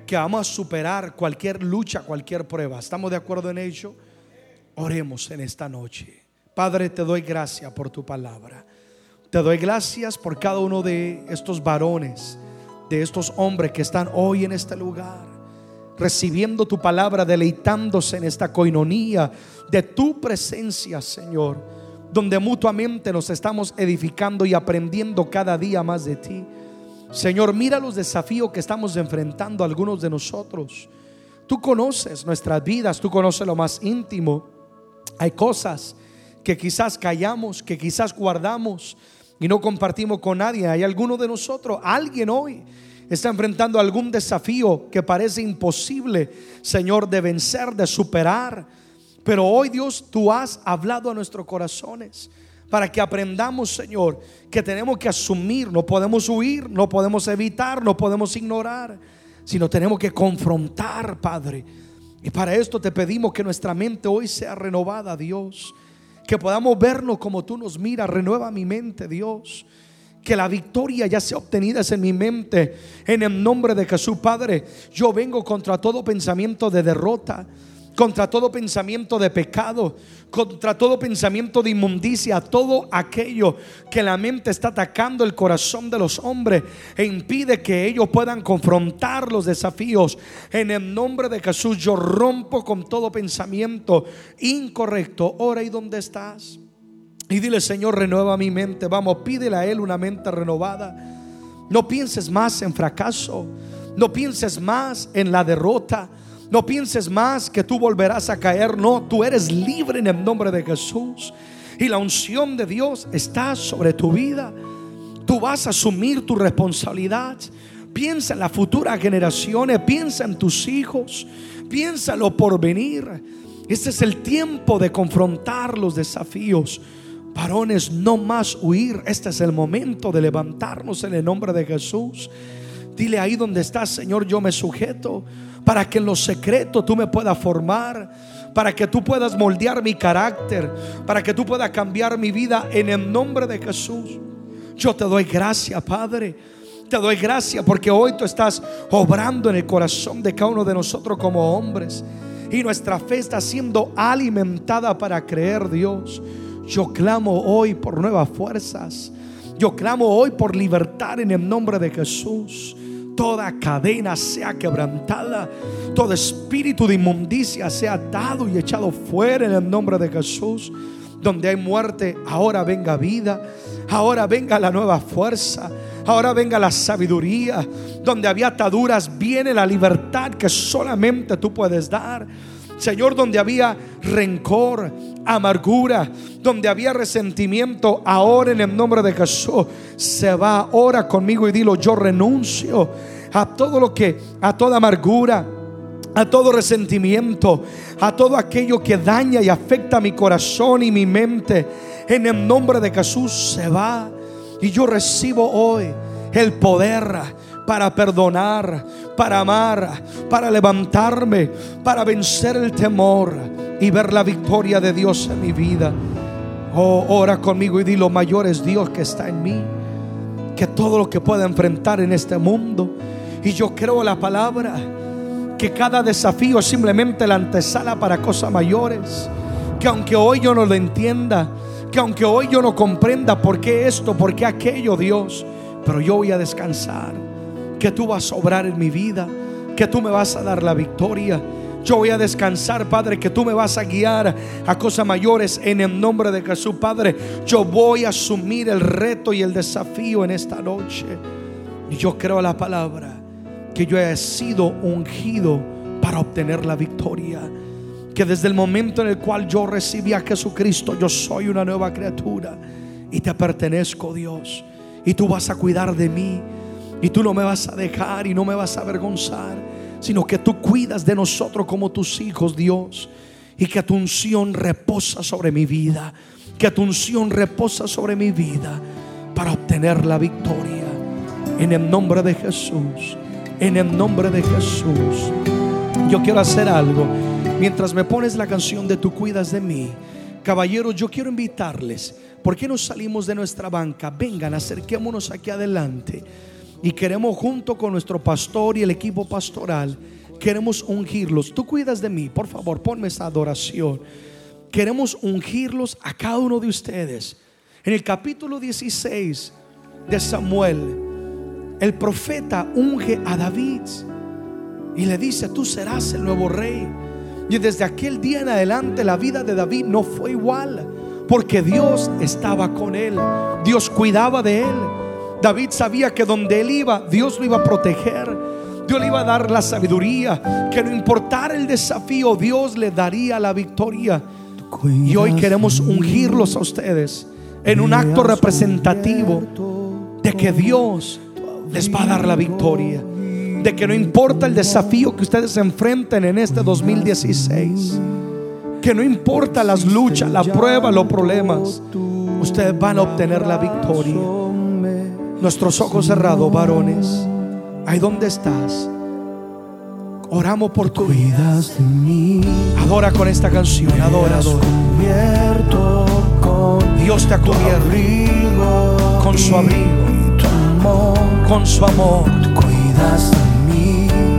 Que vamos a superar cualquier lucha, cualquier prueba. ¿Estamos de acuerdo en ello? Oremos en esta noche. Padre, te doy gracias por tu palabra. Te doy gracias por cada uno de estos varones, de estos hombres que están hoy en este lugar recibiendo tu palabra, deleitándose en esta coinonía de tu presencia, Señor, donde mutuamente nos estamos edificando y aprendiendo cada día más de ti. Señor, mira los desafíos que estamos enfrentando algunos de nosotros. Tú conoces nuestras vidas, tú conoces lo más íntimo. Hay cosas que quizás callamos, que quizás guardamos y no compartimos con nadie. Hay alguno de nosotros, alguien hoy está enfrentando algún desafío que parece imposible, Señor, de vencer, de superar. Pero hoy Dios, tú has hablado a nuestros corazones para que aprendamos, Señor, que tenemos que asumir, no podemos huir, no podemos evitar, no podemos ignorar, sino tenemos que confrontar, Padre. Y para esto te pedimos que nuestra mente hoy sea renovada, Dios. Que podamos vernos como tú nos miras. Renueva mi mente, Dios que la victoria ya sea obtenida en mi mente. En el nombre de Jesús, Padre, yo vengo contra todo pensamiento de derrota contra todo pensamiento de pecado, contra todo pensamiento de inmundicia, todo aquello que la mente está atacando el corazón de los hombres e impide que ellos puedan confrontar los desafíos. En el nombre de Jesús yo rompo con todo pensamiento incorrecto. Ora y dónde estás. Y dile, Señor, renueva mi mente. Vamos, pídele a Él una mente renovada. No pienses más en fracaso. No pienses más en la derrota. No pienses más que tú volverás a caer. No, tú eres libre en el nombre de Jesús. Y la unción de Dios está sobre tu vida. Tú vas a asumir tu responsabilidad. Piensa en las futuras generaciones. Piensa en tus hijos. Piénsalo por venir. Este es el tiempo de confrontar los desafíos Varones, no más huir. Este es el momento de levantarnos en el nombre de Jesús. Dile ahí donde estás, Señor, yo me sujeto para que en lo secreto tú me puedas formar, para que tú puedas moldear mi carácter, para que tú puedas cambiar mi vida en el nombre de Jesús. Yo te doy gracias, Padre. Te doy gracias porque hoy tú estás obrando en el corazón de cada uno de nosotros como hombres. Y nuestra fe está siendo alimentada para creer, Dios. Yo clamo hoy por nuevas fuerzas. Yo clamo hoy por libertad en el nombre de Jesús. Toda cadena sea quebrantada. Todo espíritu de inmundicia sea atado y echado fuera en el nombre de Jesús. Donde hay muerte, ahora venga vida. Ahora venga la nueva fuerza. Ahora venga la sabiduría. Donde había ataduras, viene la libertad que solamente tú puedes dar. Señor, donde había rencor, amargura, donde había resentimiento, ahora en el nombre de Jesús se va. Ora conmigo y dilo, yo renuncio a todo lo que, a toda amargura, a todo resentimiento, a todo aquello que daña y afecta mi corazón y mi mente. En el nombre de Jesús se va. Y yo recibo hoy el poder para perdonar, para amar, para levantarme, para vencer el temor y ver la victoria de Dios en mi vida. Oh, ora conmigo y di lo mayor es Dios que está en mí. Que todo lo que pueda enfrentar en este mundo. Y yo creo la palabra. Que cada desafío es simplemente la antesala para cosas mayores. Que aunque hoy yo no lo entienda. Que aunque hoy yo no comprenda por qué esto, por qué aquello, Dios. Pero yo voy a descansar. Que tú vas a obrar en mi vida. Que tú me vas a dar la victoria yo voy a descansar, Padre, que tú me vas a guiar a cosas mayores en el nombre de Jesús, Padre. Yo voy a asumir el reto y el desafío en esta noche. Y yo creo la palabra que yo he sido ungido para obtener la victoria. Que desde el momento en el cual yo recibí a Jesucristo, yo soy una nueva criatura y te pertenezco, Dios. Y tú vas a cuidar de mí. Y tú no me vas a dejar y no me vas a avergonzar sino que tú cuidas de nosotros como tus hijos, Dios. Y que tu unción reposa sobre mi vida. Que tu unción reposa sobre mi vida para obtener la victoria. En el nombre de Jesús. En el nombre de Jesús. Yo quiero hacer algo. Mientras me pones la canción de Tú cuidas de mí. Caballeros, yo quiero invitarles. ¿Por qué no salimos de nuestra banca? Vengan, acerquémonos aquí adelante. Y queremos junto con nuestro pastor y el equipo pastoral, queremos ungirlos. Tú cuidas de mí, por favor, ponme esa adoración. Queremos ungirlos a cada uno de ustedes. En el capítulo 16 de Samuel, el profeta unge a David y le dice, tú serás el nuevo rey. Y desde aquel día en adelante la vida de David no fue igual, porque Dios estaba con él, Dios cuidaba de él. David sabía que donde él iba, Dios lo iba a proteger. Dios le iba a dar la sabiduría. Que no importara el desafío, Dios le daría la victoria. Y hoy queremos ungirlos a ustedes en un acto representativo de que Dios les va a dar la victoria. De que no importa el desafío que ustedes enfrenten en este 2016. Que no importa las luchas, la prueba, los problemas. Ustedes van a obtener la victoria nuestros ojos cerrados, varones. Ahí donde estás. Oramos por tu vida. Adora con esta canción. Adora, Dios te ha cubierto con su abrigo, con su amor.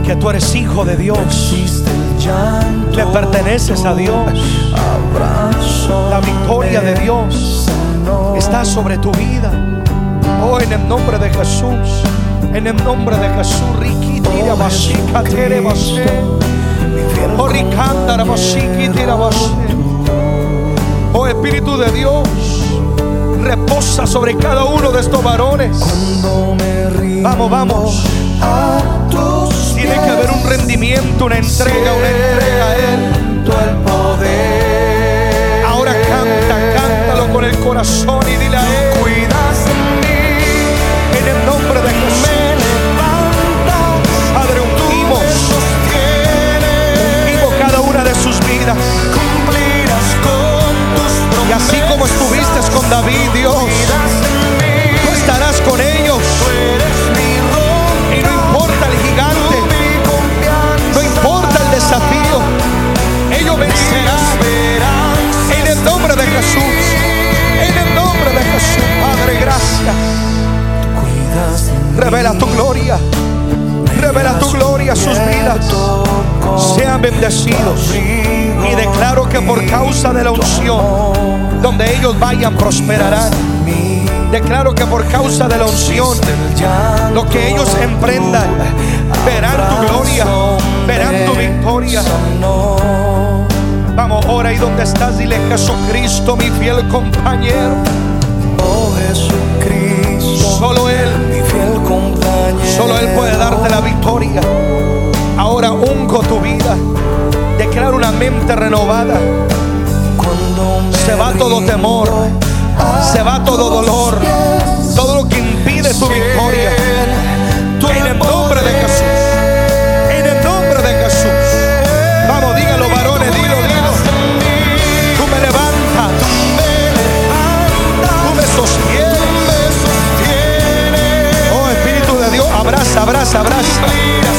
Que tú eres hijo de Dios. Le perteneces a Dios. La victoria de Dios está sobre tu vida. Oh, en el nombre de Jesús. En el nombre de Jesús. Ricky tira basika tere basé. Oh, ricanda basiki tira Oh, Espíritu de Dios. Reposa sobre cada uno de estos varones. Vamos, vamos. Tiene que haber un rendimiento, una entrega, una entrega a Él. Ahora canta, cántalo con el corazón y dile a Él. Y así como estuviste con David, Dios, tú estarás con ellos. Y no importa el gigante, no importa el desafío, ellos vencerán. En el nombre de Jesús, en el nombre de Jesús, Padre, gracias. Revela tu gloria, revela tu gloria a sus vidas. Sean bendecidos. Que por causa de la unción, donde ellos vayan, prosperarán. Declaro que por causa de la unción, lo que ellos emprendan, verán tu gloria, verán tu victoria. Vamos, ahora y donde estás, dile Jesucristo, mi fiel compañero. Oh Jesucristo, solo Él, mi fiel compañero. Solo Él puede darte la victoria. Ahora ungo tu vida. Una mente renovada. Se va todo temor. Se va todo dolor. Todo lo que impide tu victoria. En el nombre de Jesús. En el nombre de Jesús. Vamos, dígalo, varones, dilo, dilo. Tú me levantas. Tú me sostienes. Oh Espíritu de Dios, abraza, abraza, abraza.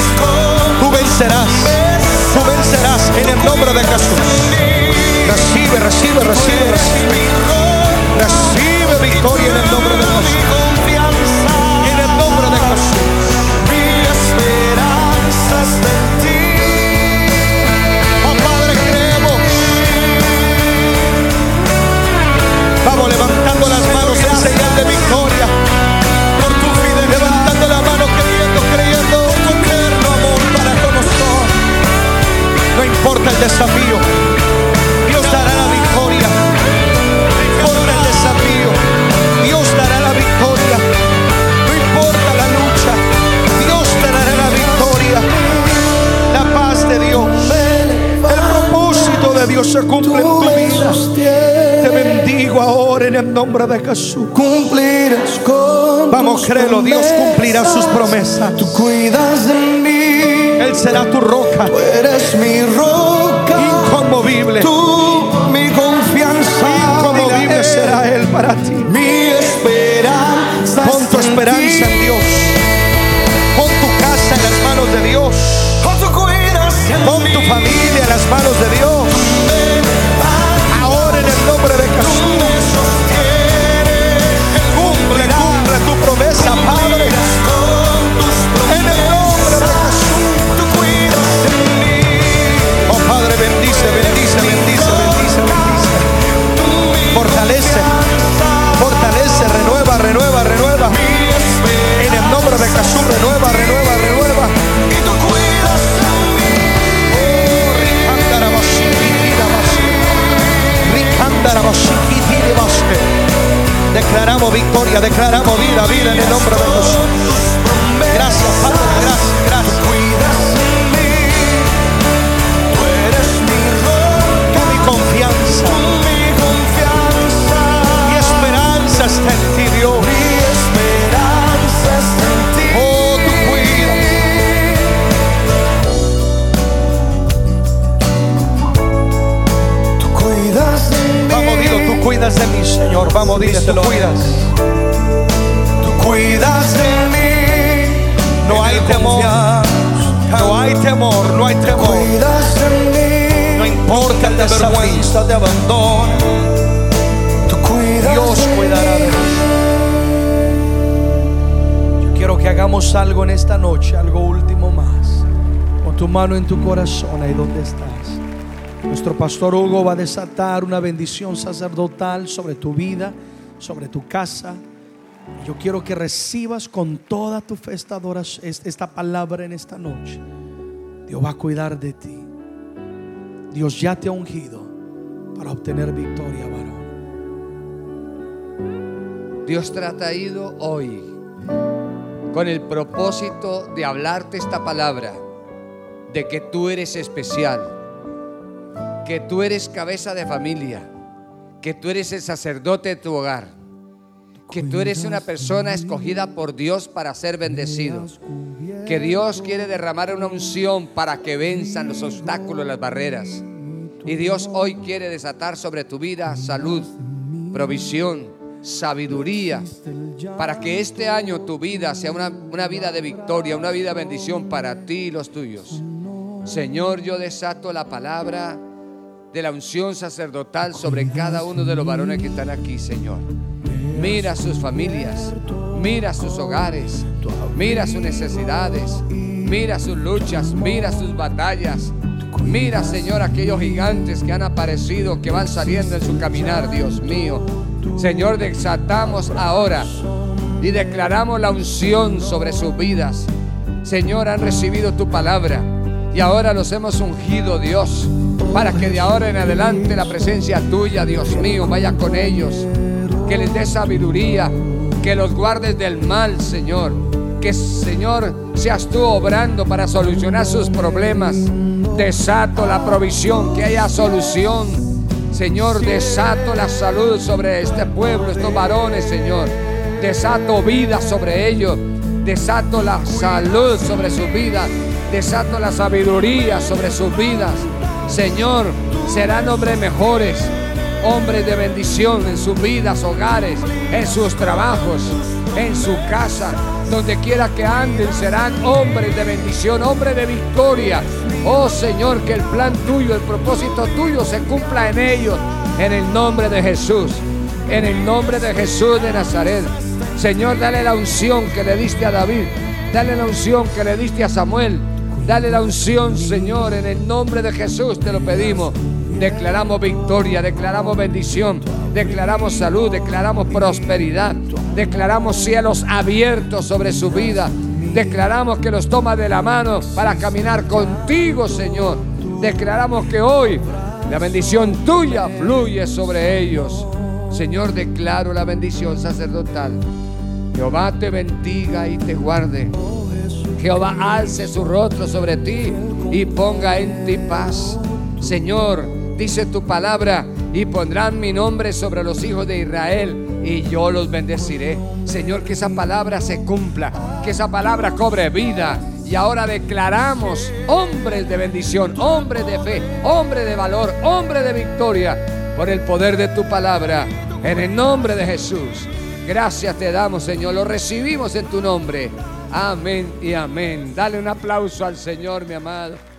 En el nombre de Jesús. Recibe, recibe, recibe, recibe. Victoria en el nombre de Jesús. En el nombre de Jesús. Mi esperanza está en ti. Oh, Vamos levantando las manos en señal de victoria. desafío. Dios dará la victoria. Corre el desafío. Dios dará la victoria. No importa la lucha. Dios te dará la victoria. La paz de Dios. El propósito de Dios se cumple en tu vida. Te bendigo ahora en el nombre de Jesús. Cumplirás con Vamos, créelo. Dios cumplirá sus promesas. Tú cuidas de mí. Él será tu roca. Tú eres mi roca inconmovible. Tú mi confianza. Inconmovible será Él para ti. Mi esperanza. Pon tu en esperanza en Dios. Pon tu casa en las manos de Dios. Pon tu familia en las manos de Dios. Renueva, renueva, renueva. Y tú cuidas de mí. Declaramos victoria, declaramos vida, vida en el nombre de Jesús. Gracias, Padre, cuidas de mí, Señor. Vamos, dile, tú cuidas. Tú cuidas de mí. No hay temor, no hay temor, no hay temor. Cuidas de mí. No importa el vergüenza, de abandono. Tú cuidas Dios de cuidará de mí. Yo quiero que hagamos algo en esta noche, algo último más. Con tu mano en tu corazón, ahí donde estás. Nuestro pastor Hugo va a desatar una bendición sacerdotal sobre tu vida, sobre tu casa. Yo quiero que recibas con toda tu fe esta, esta palabra en esta noche. Dios va a cuidar de ti. Dios ya te ha ungido para obtener victoria, varón. Dios te ha traído hoy con el propósito de hablarte esta palabra, de que tú eres especial, que tú eres cabeza de familia, que tú eres el sacerdote de tu hogar, que tú eres una persona escogida por Dios para ser bendecido, que Dios quiere derramar una unción para que venzan los obstáculos, las barreras. Y Dios hoy quiere desatar sobre tu vida salud, provisión, sabiduría, para que este año tu vida sea una, una vida de victoria, una vida de bendición para ti y los tuyos. Señor, yo desato la palabra de la unción sacerdotal sobre cada uno de los varones que están aquí, Señor. Mira sus familias, mira sus hogares, mira sus necesidades, mira sus luchas, mira sus batallas. Mira, Señor, aquellos gigantes que han aparecido, que van saliendo en su caminar, Dios mío. Señor, desatamos ahora y declaramos la unción sobre sus vidas. Señor, han recibido tu palabra y ahora los hemos ungido, Dios, para que de ahora en adelante la presencia tuya, Dios mío, vaya con ellos, que les dé sabiduría, que los guardes del mal, Señor. Que, Señor, seas tú obrando para solucionar sus problemas. Desato la provisión, que haya solución. Señor, desato la salud sobre este pueblo, estos varones, Señor. Desato vida sobre ellos. Desato la salud sobre sus vidas. Desato la sabiduría sobre sus vidas. Señor, serán hombres mejores, hombres de bendición en sus vidas, hogares, en sus trabajos, en su casa, donde quiera que anden, serán hombres de bendición, hombres de victoria. Oh Señor, que el plan tuyo, el propósito tuyo se cumpla en ellos, en el nombre de Jesús, en el nombre de Jesús de Nazaret. Señor, dale la unción que le diste a David, dale la unción que le diste a Samuel, dale la unción, Señor, en el nombre de Jesús te lo pedimos. Declaramos victoria, declaramos bendición, declaramos salud, declaramos prosperidad, declaramos cielos abiertos sobre su vida, declaramos que los toma de la mano para caminar contigo, Señor. Declaramos que hoy la bendición tuya fluye sobre ellos. Señor, declaro la bendición sacerdotal. Jehová te bendiga y te guarde. Jehová alce su rostro sobre ti y ponga en ti paz. Señor, Dice tu palabra, y pondrán mi nombre sobre los hijos de Israel, y yo los bendeciré. Señor, que esa palabra se cumpla, que esa palabra cobre vida. Y ahora declaramos hombres de bendición, hombres de fe, hombres de valor, hombres de victoria, por el poder de tu palabra, en el nombre de Jesús. Gracias te damos, Señor. Lo recibimos en tu nombre. Amén y amén. Dale un aplauso al Señor, mi amado.